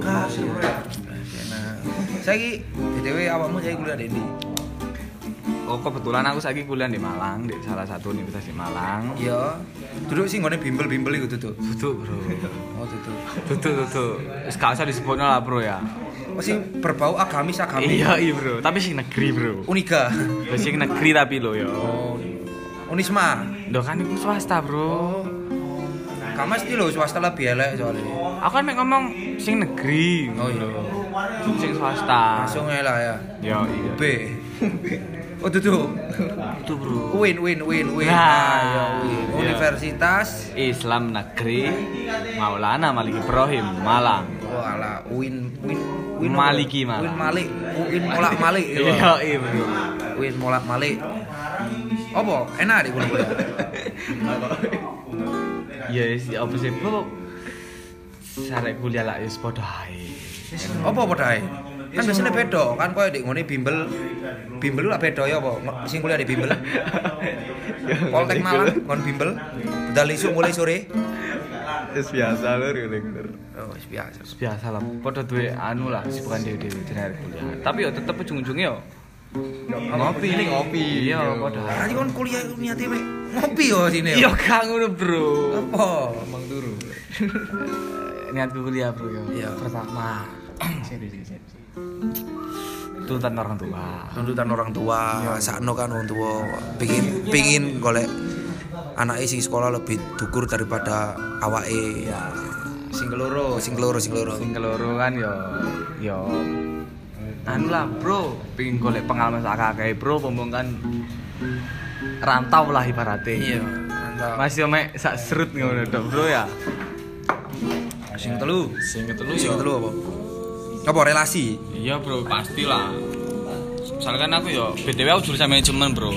Nah, saya BTW awakmu saya kuliah di ini.
oh kebetulan aku lagi kuliah di Malang di salah satu universitas di Malang
Iya. Duduk sih ngone bimbel-bimbel itu tuh.
tutup bro
Oh, tutup.
tutup tutup gak usah disebutnya lah bro ya
Masih berbau agamis agamis.
iya iya bro tapi sing negeri bro
Unika.
sing negeri tapi lo yo
Oh. Unisma.
Loh kan itu swasta bro
Oh. Kamu mesti lo swasta lebih elek soalnya.
Aku kan mek ngomong sing negeri.
Oh iya.
Sing swasta.
Langsung lah ya.
Yo iya.
B. Oh tutup.
Itu bro.
Win win win win.
Nah,
Nah, ya, win.
iya.
Universitas
Islam Negeri Maulana Malik Ibrahim Malang.
Oh ala win win win
Maliki? Malang.
Win Malik, win Molak Malik.
Iya iya bro.
Win Molak Malik. Apa? Enak di kuliah. [LAUGHS]
Ya yes, apa sih bro? Sare kuliah lah wis padha ae.
Apa dae? Kan biasanya beda, kan koyo di ngene bimbel bimbel lah beda ya apa? Sing kuliah di bimbel. Poltek Malang ngon bimbel. Bedal isu mulai sore.
Wis biasa lho lho.
Oh, wis biasa.
Biasa lah, padha duwe anu lah, bukan dhewe-dhewe jenenge kuliah. Tapi yo tetep ujung-ujungnya yo ngopi ini ngopi. Iya, padha.
Nanti kon kuliah niate mek ngopi yo sini.
Iya
yo.
kan ngono, Bro.
Apa?
Emang turu. Niatku kuliah, Bro.
Iya.
Pertama. [CLEARS THROAT] Sini. Tuntutan orang tua.
tuntutan orang tua sakno kan orang tua pingin pingin golek anaknya sing sekolah lebih dukur daripada awake ya sing keloro sing keloro sing keloro
Sing keloro kan yo yo anu lah, Bro. Pengin golek pengalaman sak akeh, Bro. Pompong kan rantau lah ibaratnya.
iya mantap
Masih mek sak serut ngono tok, Bro ya.
sing telu
Sing ketelu
sing telu apa apa relasi
Iya bro, pastilah. Soalnya kan aku yo BTW aku jurusan manajemen bro.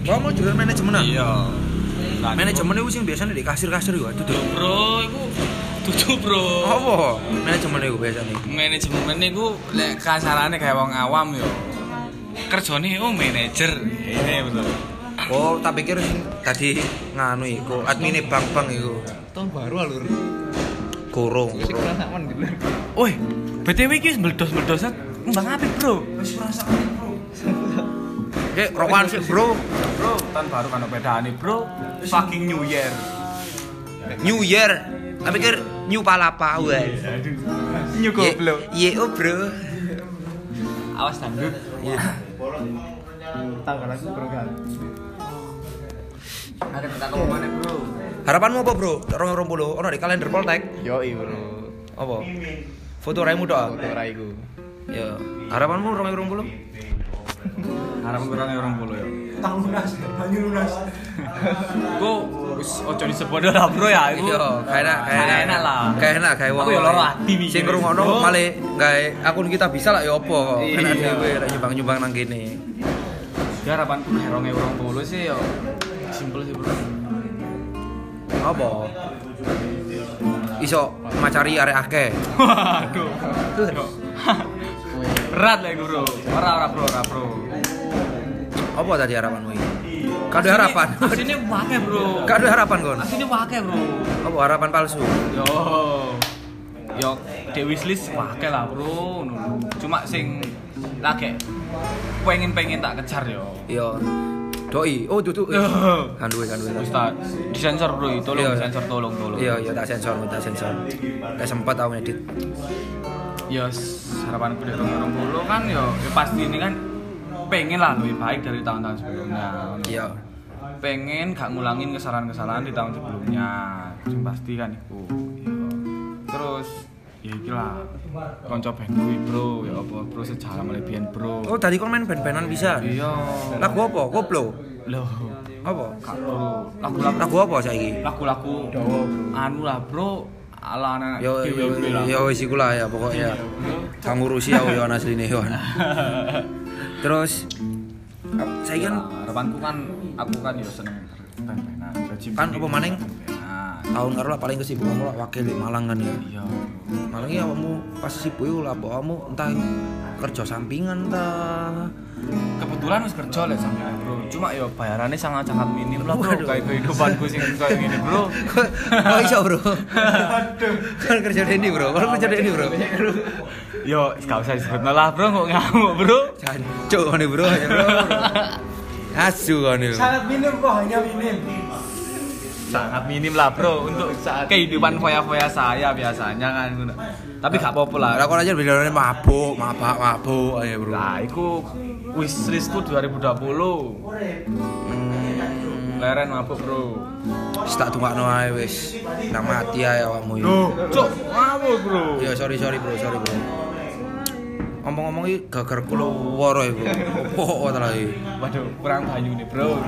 kamu jurusan manajemen ah?
Iya.
Manajemen itu sing biasanya di kasir-kasir juga itu tuh
bro, iku tutu bro.
apa manajemen itu biasanya
Manajemen iku lek kasarane kayak wong awam yo. Kerjane oh manajer. Ini betul.
oh tak pikir tadi nganu iku admine bank-bank iku
Tahun baru alur.
kurung
Woi, BTW iki meledos-meledos Mbang apik bro.
Oke, rokokan sih bro
Bro, tahun baru kan bedane bro. Fucking New Year.
New Year tak pikir New Palapa wes
New goblok.
Iya, oh bro.
Awas dangdut. Ada kata mana bro?
Harapanmu apa bro? Rong rong puluh, ono di kalender Poltek.
Yo bro.
Apa? Foto raimu doa.
Foto raiku.
Ya. Harapanmu rong rong puluh?
Harap kurang orang puluh ya.
Tang lunas, banyu lunas.
Gue wis ojo disebut lah bro ya.
Iya, kayak enak, kayak
Kayak enak lah.
Kayak enak, kayak wong.
Aku ya loro ati mikir.
Sing ngrungokno male gawe akun kita bisa lah ya.
Iya.
Enak dhewe rek nyumbang-nyumbang nang kene.
Ya harapanku orang orang puluh sih yo. Simple sih bro.
Apa? Iso macari arek akeh. [LAUGHS]
Waduh. Berat lah bro. Ora ora bro, ora bro.
Apa tadi harapanmu iki? Kado harapan.
Asine wake bro.
Kado harapan kon.
Asine wake bro.
Apa harapan palsu?
Yo. Yo di wishlist wake lah bro. Cuma sing lagi pengen-pengen tak kejar yo.
Iya. Doi. Oh.
Yo.
Kan duwe kan duwe.
Ustaz, disensor bro, tolong
Iya.
disensor tolong tolong.
Iya, iya tak sensor, tak sensor. Gak sempat aku ngedit.
Ya s- harapanku dari tahun 20 kan ya, ya pasti ini kan pengen lah lebih baik dari tahun-tahun sebelumnya
Iya.
pengen gak ngulangin kesalahan-kesalahan di tahun sebelumnya yang pasti kan itu Iya. terus ya iki lah konco band kuwi bro ya apa bro sejarah mulai biyen bro
Oh, tadi kon main band-bandan bisa.
iya
Lagu apa? Koplo.
loh
Apa?
Kak bro lagu-lagu
Lagu apa saiki?
lagu-lagu anu lah bro ala anak
Yo yo yo wis iku lah ya pokoknya. Gak ngurusi aku yo asline yo. Terus saya kan
harapanku kan aku kan ya seneng
Kan apa maning? Tahun karo lah paling kesibuk kamu lah wakil di Malang kan ya.
iya.
Malang ya kamu pas sibuk lah apa kamu entah kerja sampingan entah
kebetulan harus kerja lah sampe bro. Cuma ya bayarannya sangat sangat minim lah bro. Kayak kehidupanku sih kayak gini [LAUGHS] bro.
Kok iso bro? Kan kerja di ini bro, kan kerja di ini bro.
Yo gak usah disebut lah bro. Kok ngamuk bro?
Jancuk kan bro, ya bro. [LAUGHS] Asu kan bro.
Sangat minim kok, hanya minim.
Sangat minim lah bro untuk kehidupan foya-foya saya biasanya kan tapi gak apa-apa lah
kok aja beneran mabuk, mabak, mabuk aja bro
Nah, iku wishlistku 2020. Leren mabuk, Bro.
Wis tak tungakno ae wis. Nang mati ae awakmu.
Duh, cuk, mabuk, Bro.
Ya sorry sorry bro, sorry bro. Ngomong-ngomong iki gagar kula ya bro. Opo ta.
Waduh, kurang banyu nih, Bro.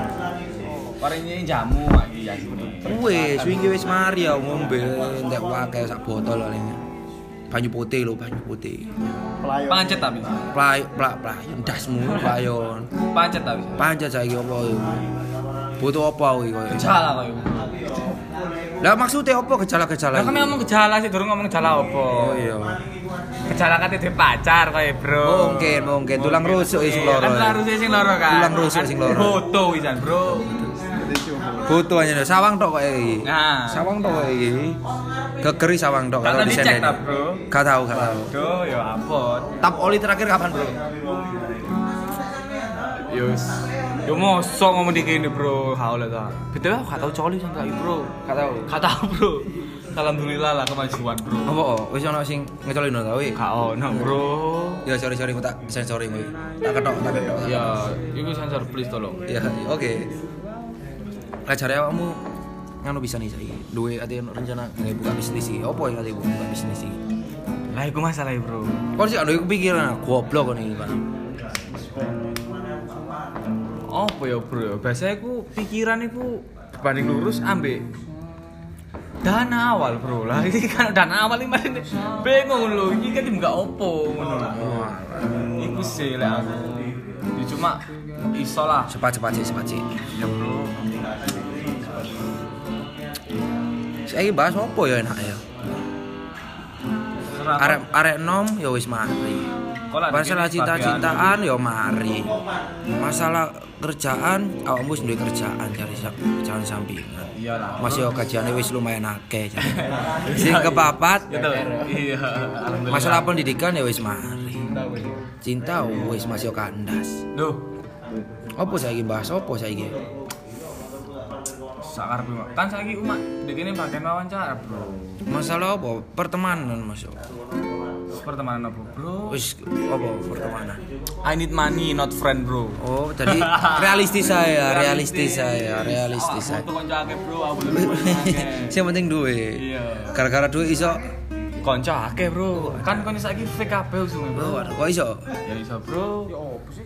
Paringnya jamu
Wis wingi wis mari ya ngombe ndek wae sak botol kali ini. Banyu putih lho, banyu putih.
Pancet tapi.
Play plak playon dasmu playon.
Pancet tapi.
Pancet saiki apa yo. Butuh apa kuwi koyo.
Gejala iku.
Lah maksudnya apa gejala-gejala?
Lah kami ngomong gejala sih, durung ngomong gejala apa.
Oh iya.
Gejala kate di pacar kayak, Bro.
Mungkin, mungkin tulang rusuk sing loro.
Kan tulang rusuk sing loro kan.
Tulang rusuk sing loro.
Foto wisan, Bro.
Butuh aja nih, sawang tok kok iki.
Nah.
Sawang tok kok iki. Gegeri sawang tok kalau
ta, Bro?
Gak tahu, gak tahu.
Aduh, ya ampun.
Tap oli terakhir kapan, Bro?
Yus. Yo mosok ngomong di kene, Bro. Haule ta. Betul aku gak tau coli sing kayak Bro.
Gak tahu.
Gak tau, Bro. Alhamdulillah lah kemajuan, Bro.
Apa oh? Wis ono sing ngecolin ta kuwi?
Gak ono, Bro.
Ya sorry sorry tak sensori kuwi. Tak ketok, tak ketok.
Ya, iku sensor please tolong.
Ya, oke. Lah jare awakmu ngono bisa nih saiki. Duwe ate ono rencana nggak buka bisnis iki. Apa yang ate buka bisnis iki?
Lah iku masalah, Bro.
Kok sih ada kepikiran goblok iki kan.
Apa ya, Bro? ya? Biasanya aku pikiran iku berbanding lurus ambek dana awal, Bro. Lah iki kan dana awal ini bingung lho. Iki kan enggak opo ngono lho. Iku sih aku. Ya, cuma iso lah.
Cepat-cepat sih, cepat sih.
Ya, Bro.
Saiki bahas apa ya enak ya? Arek arek nom ya wis mari. Masalah cinta-cintaan ya mari. Masalah kerjaan awakmu wis duwe kerjaan cari kerjaan sampingan.
Iyalah.
Masih yo gajiane wis lumayan akeh. [LAUGHS] Sing kepapat
Gitu. Iya, alhamdulillah.
masalah pendidikan ya wis mari. Cinta wis masih yo kandas.
Duh,
Apa saiki bahas apa saiki?
Sakar bro. Kan saiki umat dikene bagian wawancara, Bro.
Masalah apa? Pertemanan Mas.
Pertemanan apa, Bro?
Wis apa pertemanan?
I need money, not friend, Bro.
Oh, tadi [LAUGHS] realistis saya, realistis saya, realistis saya.
Akeh.
Yang penting duit.
Iya.
Gara-gara duit iso.
Konco akeh, Bro. Kan konco saiki fake kabeh usume,
Oh,
Bro.
waduh, kok iso?
Ya iso, Bro. Ya opo sih?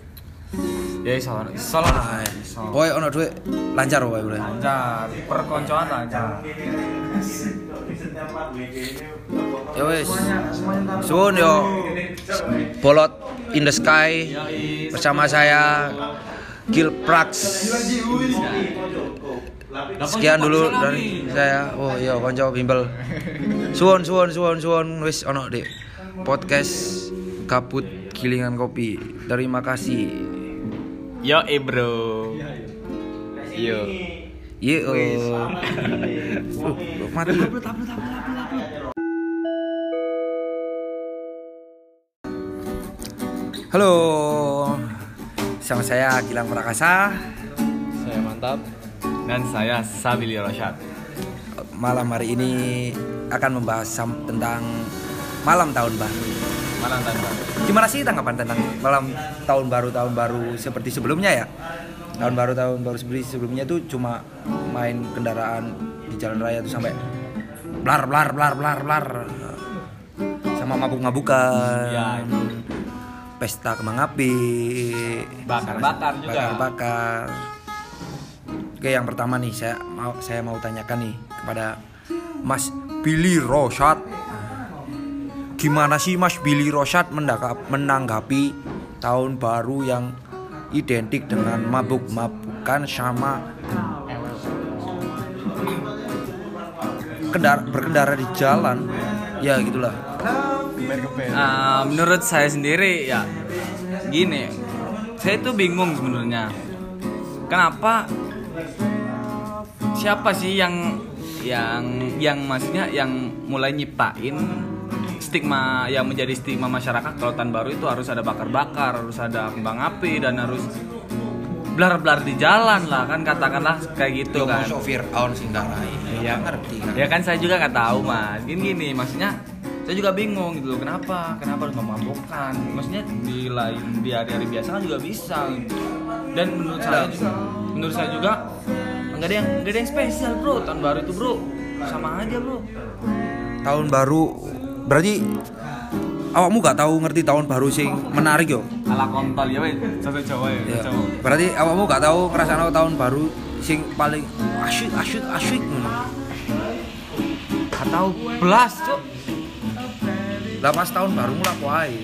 Ya iso, iso lah. Iso.
Boy ono duit lancar boy boleh.
Lancar, perkoncoan lancar.
Ya wes. Suwun yo. Bolot in the sky bersama saya Gil Prax. Sekian dulu dari saya. Oh iya konco bimbel. Suwun suwun suwun suwun wis ono di podcast kabut gilingan kopi. Terima kasih.
Yo, eh, Bro. Yo.
Ye. oh. Uh, mati. Halo. Sama saya Gilang Prakasa.
Saya mantap. Dan saya Sabili Rosyad.
Malam hari ini akan membahas tentang malam tahun baru.
Malam tahun baru.
Gimana sih tanggapan tentang malam tahun baru tahun baru seperti sebelumnya ya? Tahun baru tahun baru seperti sebelumnya tuh cuma main kendaraan di jalan raya tuh sampai blar blar blar blar blar sama mabuk-mabukan.
Ya, itu.
Pesta kembang api.
Bakar-bakar juga.
Bakar-bakar. Oke, yang pertama nih saya mau saya mau tanyakan nih kepada Mas Billy Rosyad. Gimana sih Mas Billy Rosyad menanggapi tahun baru yang identik dengan mabuk-mabukan sama kendara berkendara di jalan? Ya gitulah.
Ah, menurut saya sendiri ya gini, saya itu bingung sebenarnya. Kenapa siapa sih yang yang yang maksudnya yang mulai nyiptain stigma yang menjadi stigma masyarakat kalau tahun baru itu harus ada bakar-bakar, harus ada kembang api dan harus blar-blar di jalan lah kan katakanlah kayak gitu kan.
sopir on singgarai.
Iya.
ngerti kan.
Ya kan saya juga nggak tahu mas. Gini gini, maksudnya saya juga bingung gitu loh. Kenapa? Kenapa harus memabukkan? Maksudnya di lain di hari-hari biasa kan juga bisa. Gitu. Dan menurut saya juga, menurut saya juga nggak ada yang nggak ada yang spesial bro. Tahun baru itu bro sama aja bro.
Tahun baru berarti awakmu gak tahu ngerti tahun baru sing menarik yo.
Ala kontol ya wes. Satu Jawa ya.
Ya.
Jawa.
Berarti awakmu gak tahu ngerasano tahun baru sing paling asyik asyik asyik ngono.
Gak tahu belas cok.
Lah pas tahun baru mulai apa ae?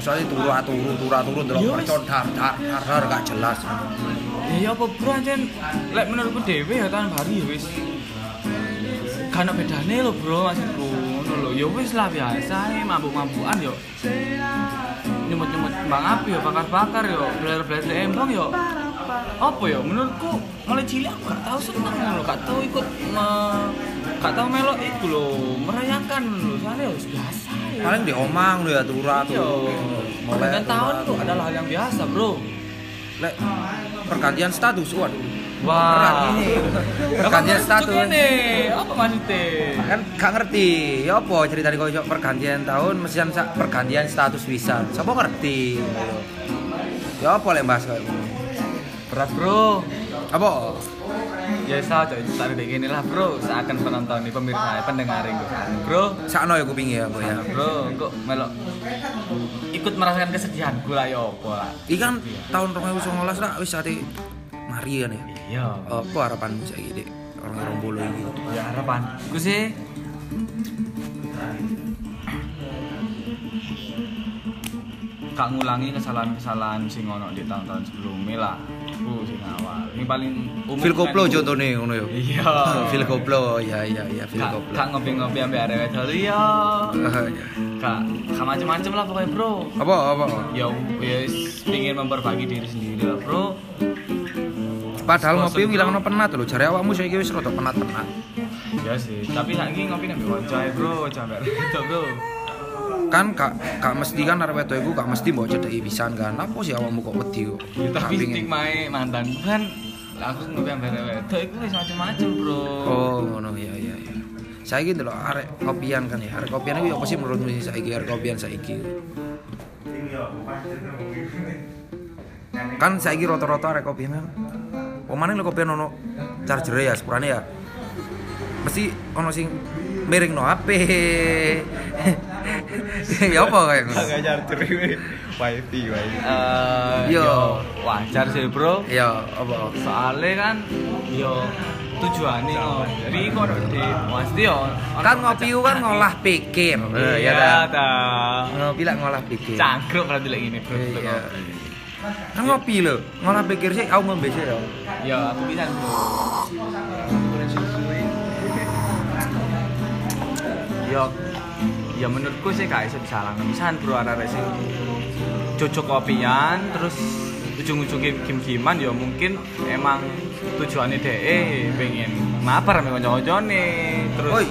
Misalnya turu turu turu turu delok
Yo,
percon dar dar dar dar gak jelas.
Ya ya apa bro anjen Lek menurutku dewe ya tahun baru ya wis Gak ada bedane lo bro maksudku Ngono lho ya wis lah biasa mabuk-mabukan yo. Nyemut-nyemut kembang api yo bakar-bakar yo Beler-beler di embong yo. Apa yo? Menurutku mulai cilik aku gak tau seneng lo Gak tau ikut me, Gak tau melok itu lo Merayakan lo Soalnya ya wis biasa ya
Paling di omang ya turu
Yo,
turu.
pergantian tahun itu adalah hal yang biasa bro.
Lek pergantian status waduh.
Wah,
ini. Pergantian status.
nih, apa maksudnya?
kan gak ngerti ya apa cerita di kocok pergantian tahun mesti sa- pergantian status bisa siapa ngerti ya apa lek bahas ngono?
Berat bro.
apa
Ya saya coba cerita kayak gini lah bro. Seakan penonton nih pemirsa, pendengar gue. Bro,
sakno ya kuping ya bro ya
bro, kok melok ikut merasakan kesedihan gue lah ya apa lah.
iki kan tahun 2019 lah wis ate mari kan ya
Iya.
apa harapanmu saiki Dik? orang-orang bolo ini
Ya harapan. Gue sih Kak ngulangi kesalahan-kesalahan sing ono di tahun-tahun sebelumnya lah. Uh, sing awal. Ini paling umum.
Phil Koplo
kan.
contohnya ngono ya
Iya. [LAUGHS]
Phil Koplo ya ya ya
Kak,
Koplo
kak ngopi-ngopi sampai ada wedok iya.
Ah, ya.
Kak, kak macem-macem lah pokoknya bro.
apa apa
Ya, ya pingin memperbagi diri sendiri lah bro.
Padahal ngopi
bro.
ngilang penat lho jare awakmu saiki wis rada penat-penat
Ya sih, tapi lagi ngopi nih konco ae bro, sampai itu bro.
kan kak kak mesti kan arep wedok iku gak mesti mbok cedeki pisan kan apa sih awakmu kok wedi kok
Ya, tapi
pingin.
stigma mantan kan aku ngopi ada wedok itu wis macem-macem bro.
oh ngono ya ya ya saiki lho arek kopian kan ya arek kopian iku ya apa sih menurutmu sih saiki arek kopian saiki kan saiki rata-rata arek kopian kan omane lho kopian ono charger ya sepurane ya? Mesti ono sing miring no HP [LAUGHS] ya apa kayak ngono?
Agak charger wifi wifi. Eh,
Yo.
yo wajar sih bro.
ya apa?
Soalnya kan yo tujuannya ngopi kok di pasti yo
kan ngopi kan ngolah pikir. Ya ta. ngopi lah ngolah pikir.
Cangkruk berarti lagi ini bro.
Iya. Kan ngopi lho. Ngolah pikir sih aku ngombe sih ya.
Ya aku bisa bro yo ya menurutku sih gak bisa disalah. Misalkan bro ada sing cocok kopian terus ujung-ujungnya kim-kiman ya mungkin emang tujuannya DE pengen mabar sama konco-koncone terus
Oi,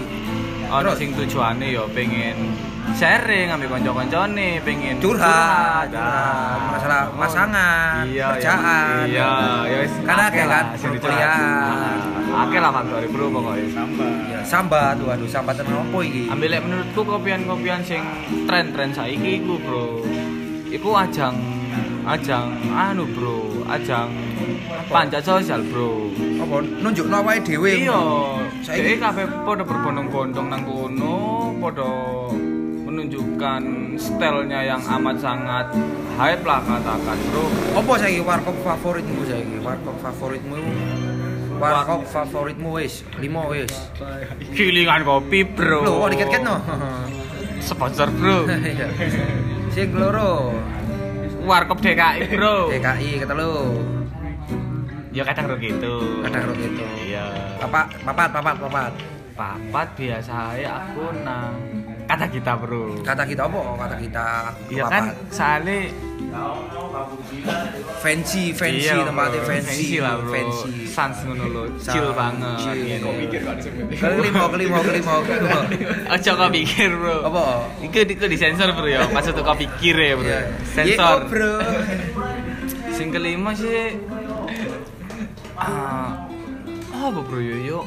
terus?
sing tujuannya ya pengen sharing ambil konco-koncone pengen
curhat,
Nah,
curhat. Masalah pasangan,
iya,
kerjaan.
iya, ya wis
Karena
akeh
kayak kan kuliah.
akeh lah faktor bro pokoknya
Sambat.
Ya, sambat, waduh sambatan apa iki?
ambil menurutku kopian-kopian sing tren-tren saiki iku bro iku ajang ajang anu bro ajang panjat sosial bro
Apa nunjukno awake dhewe.
iya
Saiki-
saiki kabeh padha berbondong-bondong nang kono padha menunjukkan stylenya yang amat sangat hype lah katakan bro
Apa saiki warkop favoritmu saiki? Warkop favoritmu Warkop favoritmu wis, limo wis.
gilingan kopi bro
Lho, kok dikit-dikit no.
sponsor bro [LAUGHS]
Iya. Sing loro,
warkop DKI bro
DKI ketelu.
ya kadang ro gitu
Kadang ro gitu.
iya
Papat, papat, papat, papat.
papat biasa aku nang kata kita bro
Kata kita apa? Kata kita
iya kan soalnya
fancy, fancy
iya,
tempatnya
bro.
fancy.
lah bro
Fancy.
sans ngono
Sans,
chill banget
chill.
gitu.
Kelima, kelima, kelima, [LAUGHS] kelima.
Ojo kau pikir bro
Apa?
Iku iku disensor bro ya Maksud kau pikir ya bro
Iya.
Sensor
Iya, bro.
Sing kelima sih ah apa bro yo yo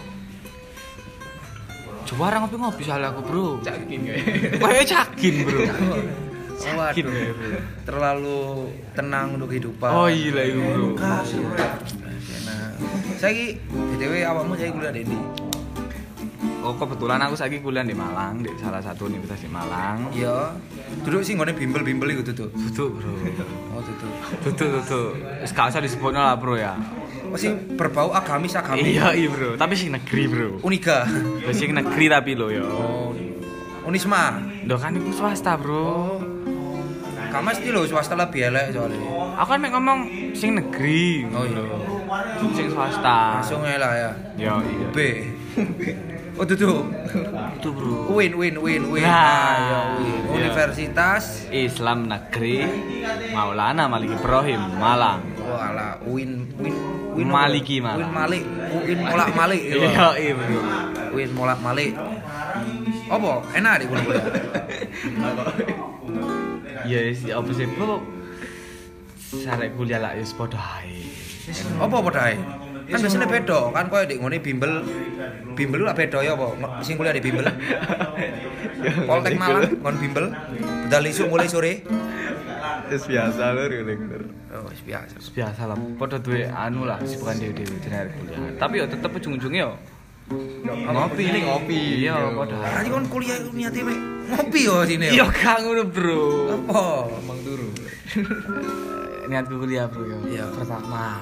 Coba ngopi ngopi soalnya aku bro. Cakin Kayak. Cakin bro. [LAUGHS] Cakin
Waduh.
ya bro.
Terlalu tenang untuk kehidupan.
Oh iya lah itu bro
Nah, saiki BTW awakmu saiki kuliah di?
Oh kebetulan aku lagi kuliah di Malang Di salah satu universitas di Malang
Iya. Duduk sih nggone bimbel-bimbel iku tuh.
Tutup bro
Oh, tuh.
Tutup tutup Wis gak usah disebutnya lah bro ya
Oh, sing berbau agamis agamis.
Iya iya bro Tapi sing negeri bro
Unika.
Ya sing negeri tapi lo yo
Oh. Unisma.
Loh kan itu swasta bro
Oh. Gak mesti lho swasta lebih elek soalnya.
Aku kan ngomong sing negeri
Oh iya.
Sing swasta
Langsung lah ya.
Yo iya
B. [LAUGHS] Oh tuh.
Itu bro
Win win win win.
Nah,
Ah, ya, win.
iya.
Universitas.
Islam Negeri Maulana Malik Ibrahim Malang
Oh alah win win win
Maliki? Malang.
Win Malik. Win Molak Malik. [LAUGHS]
Iya iya bro
Win Molak Malik. Apa? Enak di kuliah. [LAUGHS]
Ya yes, ya apa sih bro Sarek kuliah lah ya sepodo ae
Apa dae? Kan biasanya beda, kan koyo di ngene bimbel bimbel lah beda ya apa? Sing kuliah di bimbel. [LAUGHS] Poltek Malang ngon bimbel. Budal isu mulai sore.
Terus biasa lho bener
Oh, wis biasa.
biasa lah podo duwe anu lah bukan dewe dewe jenar kuliah tapi yo tetep ujung-ujungnya yo ngopi ini ngopi iya podo
Tadi kon kuliah niate mek ngopi yo sini.
iya gak ngono bro
Apa?
emang turu [LAUGHS] niatku kuliah bro yo
Iya.
pertama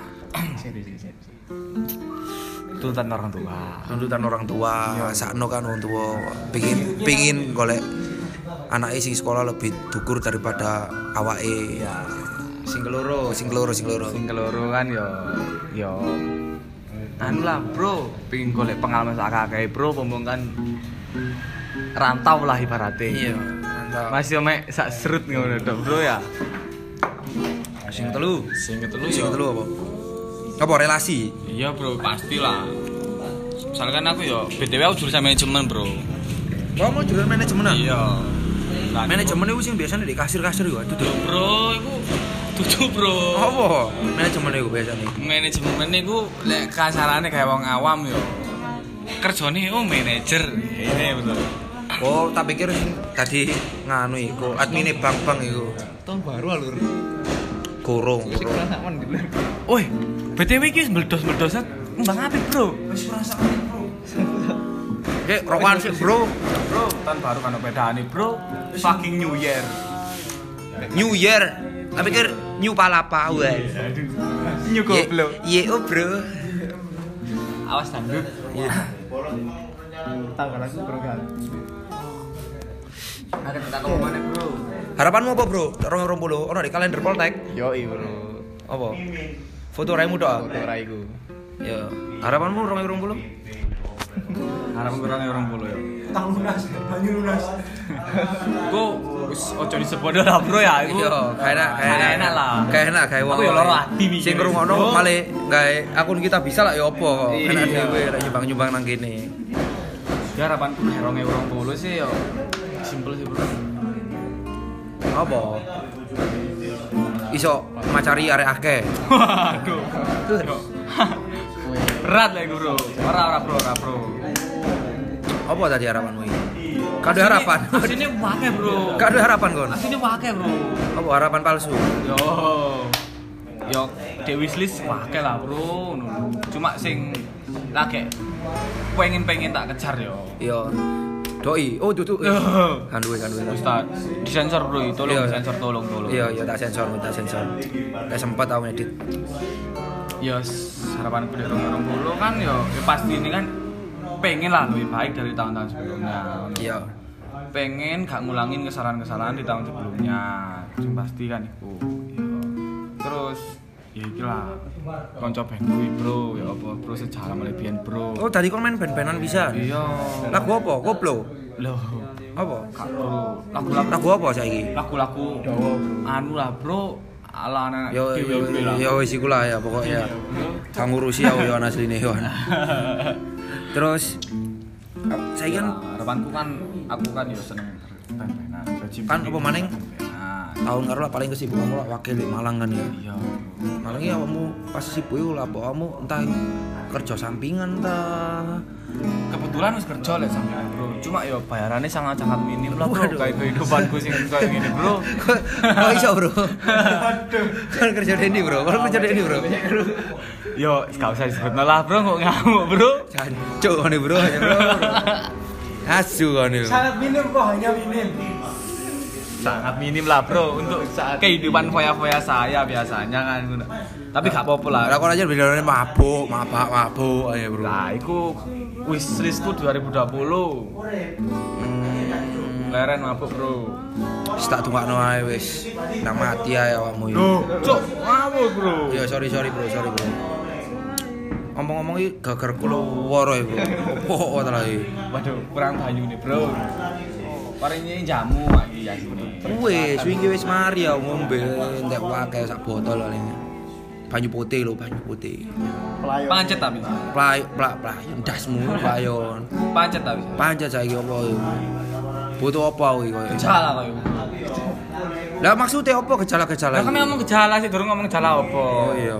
serius serius tuntutan orang tua.
Tuntutan orang tua. Sakno kan orang tua. Pingin pingin golek anaknya sing sekolah lebih dukur daripada awake. Ya sing keloro sing keloro sing keloro.
Sing keloro kan yo yo. Anu lah bro. Pingin golek pengalaman sak akeh bro. Pomong kan rantau lah ibaratnya.
Iya mantap
masih mek sak serut ngono tok bro ya.
Sing telu.
Sing ketelu
sing telu apa apa relasi?
Iya bro pastilah. Misalkan aku yo BTW aku jurusan manajemen bro.
Kamu mau jurusan manajemen ah?
iya. Lah,
manajemen itu sing biasanya di kasir-kasir yo itu tuh
bro iku tutu bro.
Apa? Manajemen itu biasanya
manajemen niku lek kasarane kayak wong awam yo. Kerjane oh manajer. Ini betul
oh tak pikir tadi nganu iku admine bank-bank iku.
Tahun baru alur.
Kurung
Woi, BTW iki meledos-meledosnya mbang apik, Bro.
Oke, rokokan sih, Bro.
Bro, tahun baru kan bedane, Bro. Fucking New Year.
New Year. Tak pikir new palapa wae.
New goblok.
Ye, oh, Bro.
Awas dangdut. Ada kita ke mana, Bro?
Harapanmu apa, Bro? 2020 ono di kalender Poltek.
Yo, Bro.
Apa? Foto raimu doa.
Foto raiku.
Ya. Harapanmu 2020?
Harapan kurang orang puluh ya.
Tang lunas, banyu lunas.
Gue wis ojo disebut lah, Bro ya. Iku.
Iya, kayak enak, kayak
Kayak enak lah.
Kayak enak, kayak
Aku ya loro ati mikir.
Sing ngrungokno
Bro.
malah gawe akun kita bisa lah ya apa kok.
Iya.
Enak dhewe lek nyumbang-nyumbang nang kene.
Ya harapanku nek orang orang puluh sih yo simpel sih, Bro.
Apa? Iso macari arek akeh.
Waduh. Berat lah iku, Bro. Ora ora, Bro, ora, Bro.
Apa tadi harapanmu iki? Kado harapan.
Asine wake, Bro.
Kado harapan kon.
Asine wake, Bro.
Apa harapan palsu?
Yo. Yo di wishlist wake lah, Bro. Cuma sing lagi pengen-pengen tak kejar yo.
Iya. Doi. Oh.
Yo. [LAUGHS]
Kan duwe kan duwe.
Ustaz, disensor bro, tolong
Iya.
disensor tolong tolong.
Iya, iya tak sensor, tak sensor. Tak sempat aku edit.
Ya s- harapanku di rong rong kan yo, ya pasti ini kan pengen lah lebih baik dari tahun-tahun sebelumnya.
Iya.
Pengen gak ngulangin kesalahan-kesalahan di tahun sebelumnya. Yang pasti kan itu. Iya. Terus ya iki lah konco band kuwi bro ya apa bro sejarah melebihan bro
Oh, tadi kon main band-bandan bisa.
iya
Lagu apa? Koplo.
loh
Apa?
kak bro lagu-lagu
Lagu apa saiki?
lagu-lagu anu lah bro ala anak
Yo yo wis iku lah ya pokoknya. Kang ngurusi aku yo asline yo. Terus saya kan
harapanku kan aku kan yo seneng band-bandan
Kan apa maning? Tahun karo lah paling kesibuk kamu lah wakil di Malang kan ya.
iya.
Malang ya kamu pas sibuk iku lah kamu entah kerja sampingan entah.
Kebetulan harus kerja lah sampai bro. Cuma yo bayarannya sangat sangat minim lah bro. Kayak kehidupanku sing kayak gini [LAUGHS] bro.
Kok iso bro? Kan kerja Dendi bro, kan kerja Dendi bro.
Yo gak usah disebut lah bro. Kok ngamuk bro?
Jancuk kan bro, bro. [LAUGHS] Asu kan bro.
Sangat minim kok, hanya minim.
Sangat minim lah bro. Untuk kehidupan foya-foya saya biasanya kan tapi gak apa-apa lah.
Kok aja beneran mabuk, mabak, mabuk aja bro.
Nah, iku wishlistku 2020.
Hmm,
Leren mabuk, Bro.
wis tak tungakno ae wis. Nang mati ae awakmu iki
Cuk, mabuk, Bro.
Iya sorry sorry bro, sorry bro. Ngomong-ngomong iki gagar kula woro ya Oh, oh telah iki?
Waduh, kurang banyu nih, Bro. Paringnya jamu lagi ya sini.
Wis, wingi wis mari aku ngombe entek wae sak botol kali ini. Banyu putih lho, banyu putih.
Pancet tapi.
Play, plak, playon dasmu playon.
Pancet tapi.
Pancet saiki apa iki? Butuh apa iki koyo?
Gejala koyo.
Lah maksudnya apa gejala-gejala?
Lah kami ngomong gejala sih, durung ngomong gejala apa.
Oh iya.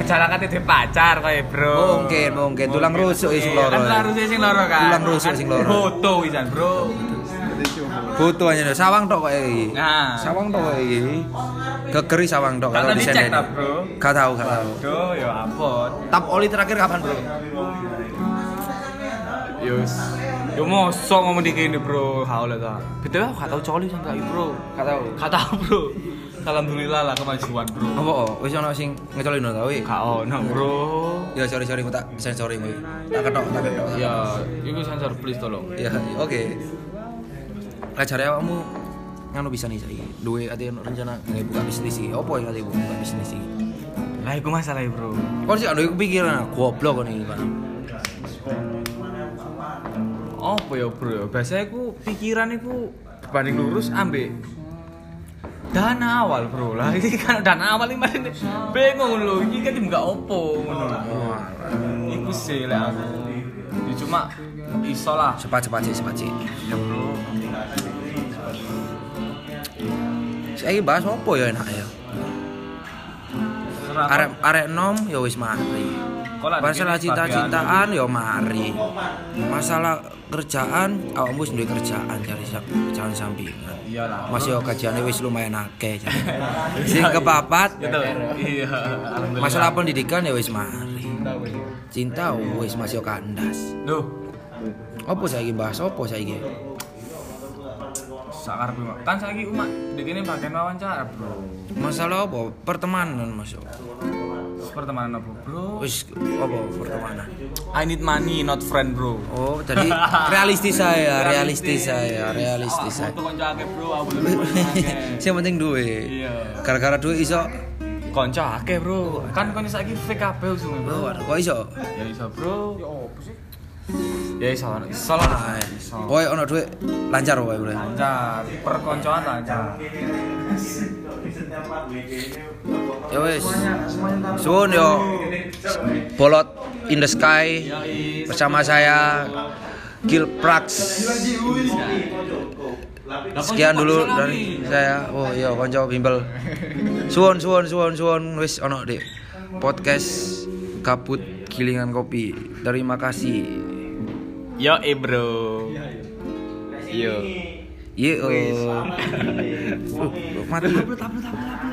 Gejala kate duwe pacar koyo, Bro.
Mungkin, mungkin tulang rusuk sing loro.
Kan tulang rusuk sing loro kan.
Tulang rusuk sing loro.
Foto wisan, Bro.
Butuh aja nih, sawang tok koyo iki.
Nah.
Sawang tok koyo iki. Gegeri sawang tok kalau
ta, Bro.
Gak tahu, gak tahu.
Aduh, ya ampun.
Tap oli terakhir kapan, Bro?
Yus. Yo mosok ngomong di kene, Bro. Haule ta. Betul aku gak tau coli sing kayak Bro.
Gak tahu.
Gak tau, Bro. Alhamdulillah lah kemajuan, Bro.
Apa oh? Wis ono sing ngecolino ta wi?
Gak ono, Bro.
Ya sorry sorry tak sensori mu. Tak ketok tak ketok.
Ya, iku sensor please tolong.
Ya, oke. Ajare awakmu ngono bisa nih saiki. Duwe ono rencana nggak buka bisnis iki. Apa yang ate buka bisnis iki?
Lah iku masalah, Bro.
Kok sih ada kepikiran goblok kon iki kan.
Apa ya, Bro? ya? Biasanya aku pikiran iku berbanding lurus ambek dana awal, Bro. Lah [LAUGHS] iki kan dana awal ini ini bingung lho. Iki kan enggak opo ngono. lho. Iku sih lek aku. Cuma iso lah.
Cepat cepat sih, cepat sih.
Ya, Bro.
Saiki bahas apa ya enak ya? Arek arek nom ya wis mari. Masalah cinta-cintaan ya mari. Masalah kerjaan awakmu wis duwe kerjaan cari kerjaan sampingan.
Iyalah.
Masih gajiane wis lumayan akeh. jadi. [LAUGHS] Sing kepapat
Gitu. Iya,
masalah pendidikan ya wis mari. Cinta wis masih kandas.
Duh,
Apa saiki bahas apa saiki?
Sakar bro. Kan saiki umat dikene bagian wawancara, Bro.
Masalah apa? Pertemanan Mas.
Pertemanan apa, Bro?
Wis apa pertemanan?
I need money, not friend, Bro.
Oh, tadi [LAUGHS] realistis saya, realistis saya, realistis saya.
Akeh.
Yang penting duit.
Iya.
Gara-gara duit iso.
Konco akeh, Bro. Kan konco saiki fake kabeh usume,
Oh,
Bro.
aduh, kok iso?
Ya iso, Bro. Ya opo sih? Ya iso, iso lah. Iso.
Kowe ono duit lancar kowe, Bro.
Lancar, perkoncoan lancar.
Ya wis. Suwun yo. Bolot in the sky bersama saya Gil Prax. Sekian dulu dari saya. Oh iya konco bimbel. Suwun suwun suwun suwun wis ono di podcast kabut Gilingan Kopi. Terima kasih.
Yo eh bro. Yo.
Ye,
Wis,
oh.
selamat ini. [LAUGHS]
Uh, mati. Upload, upload, upload, upload.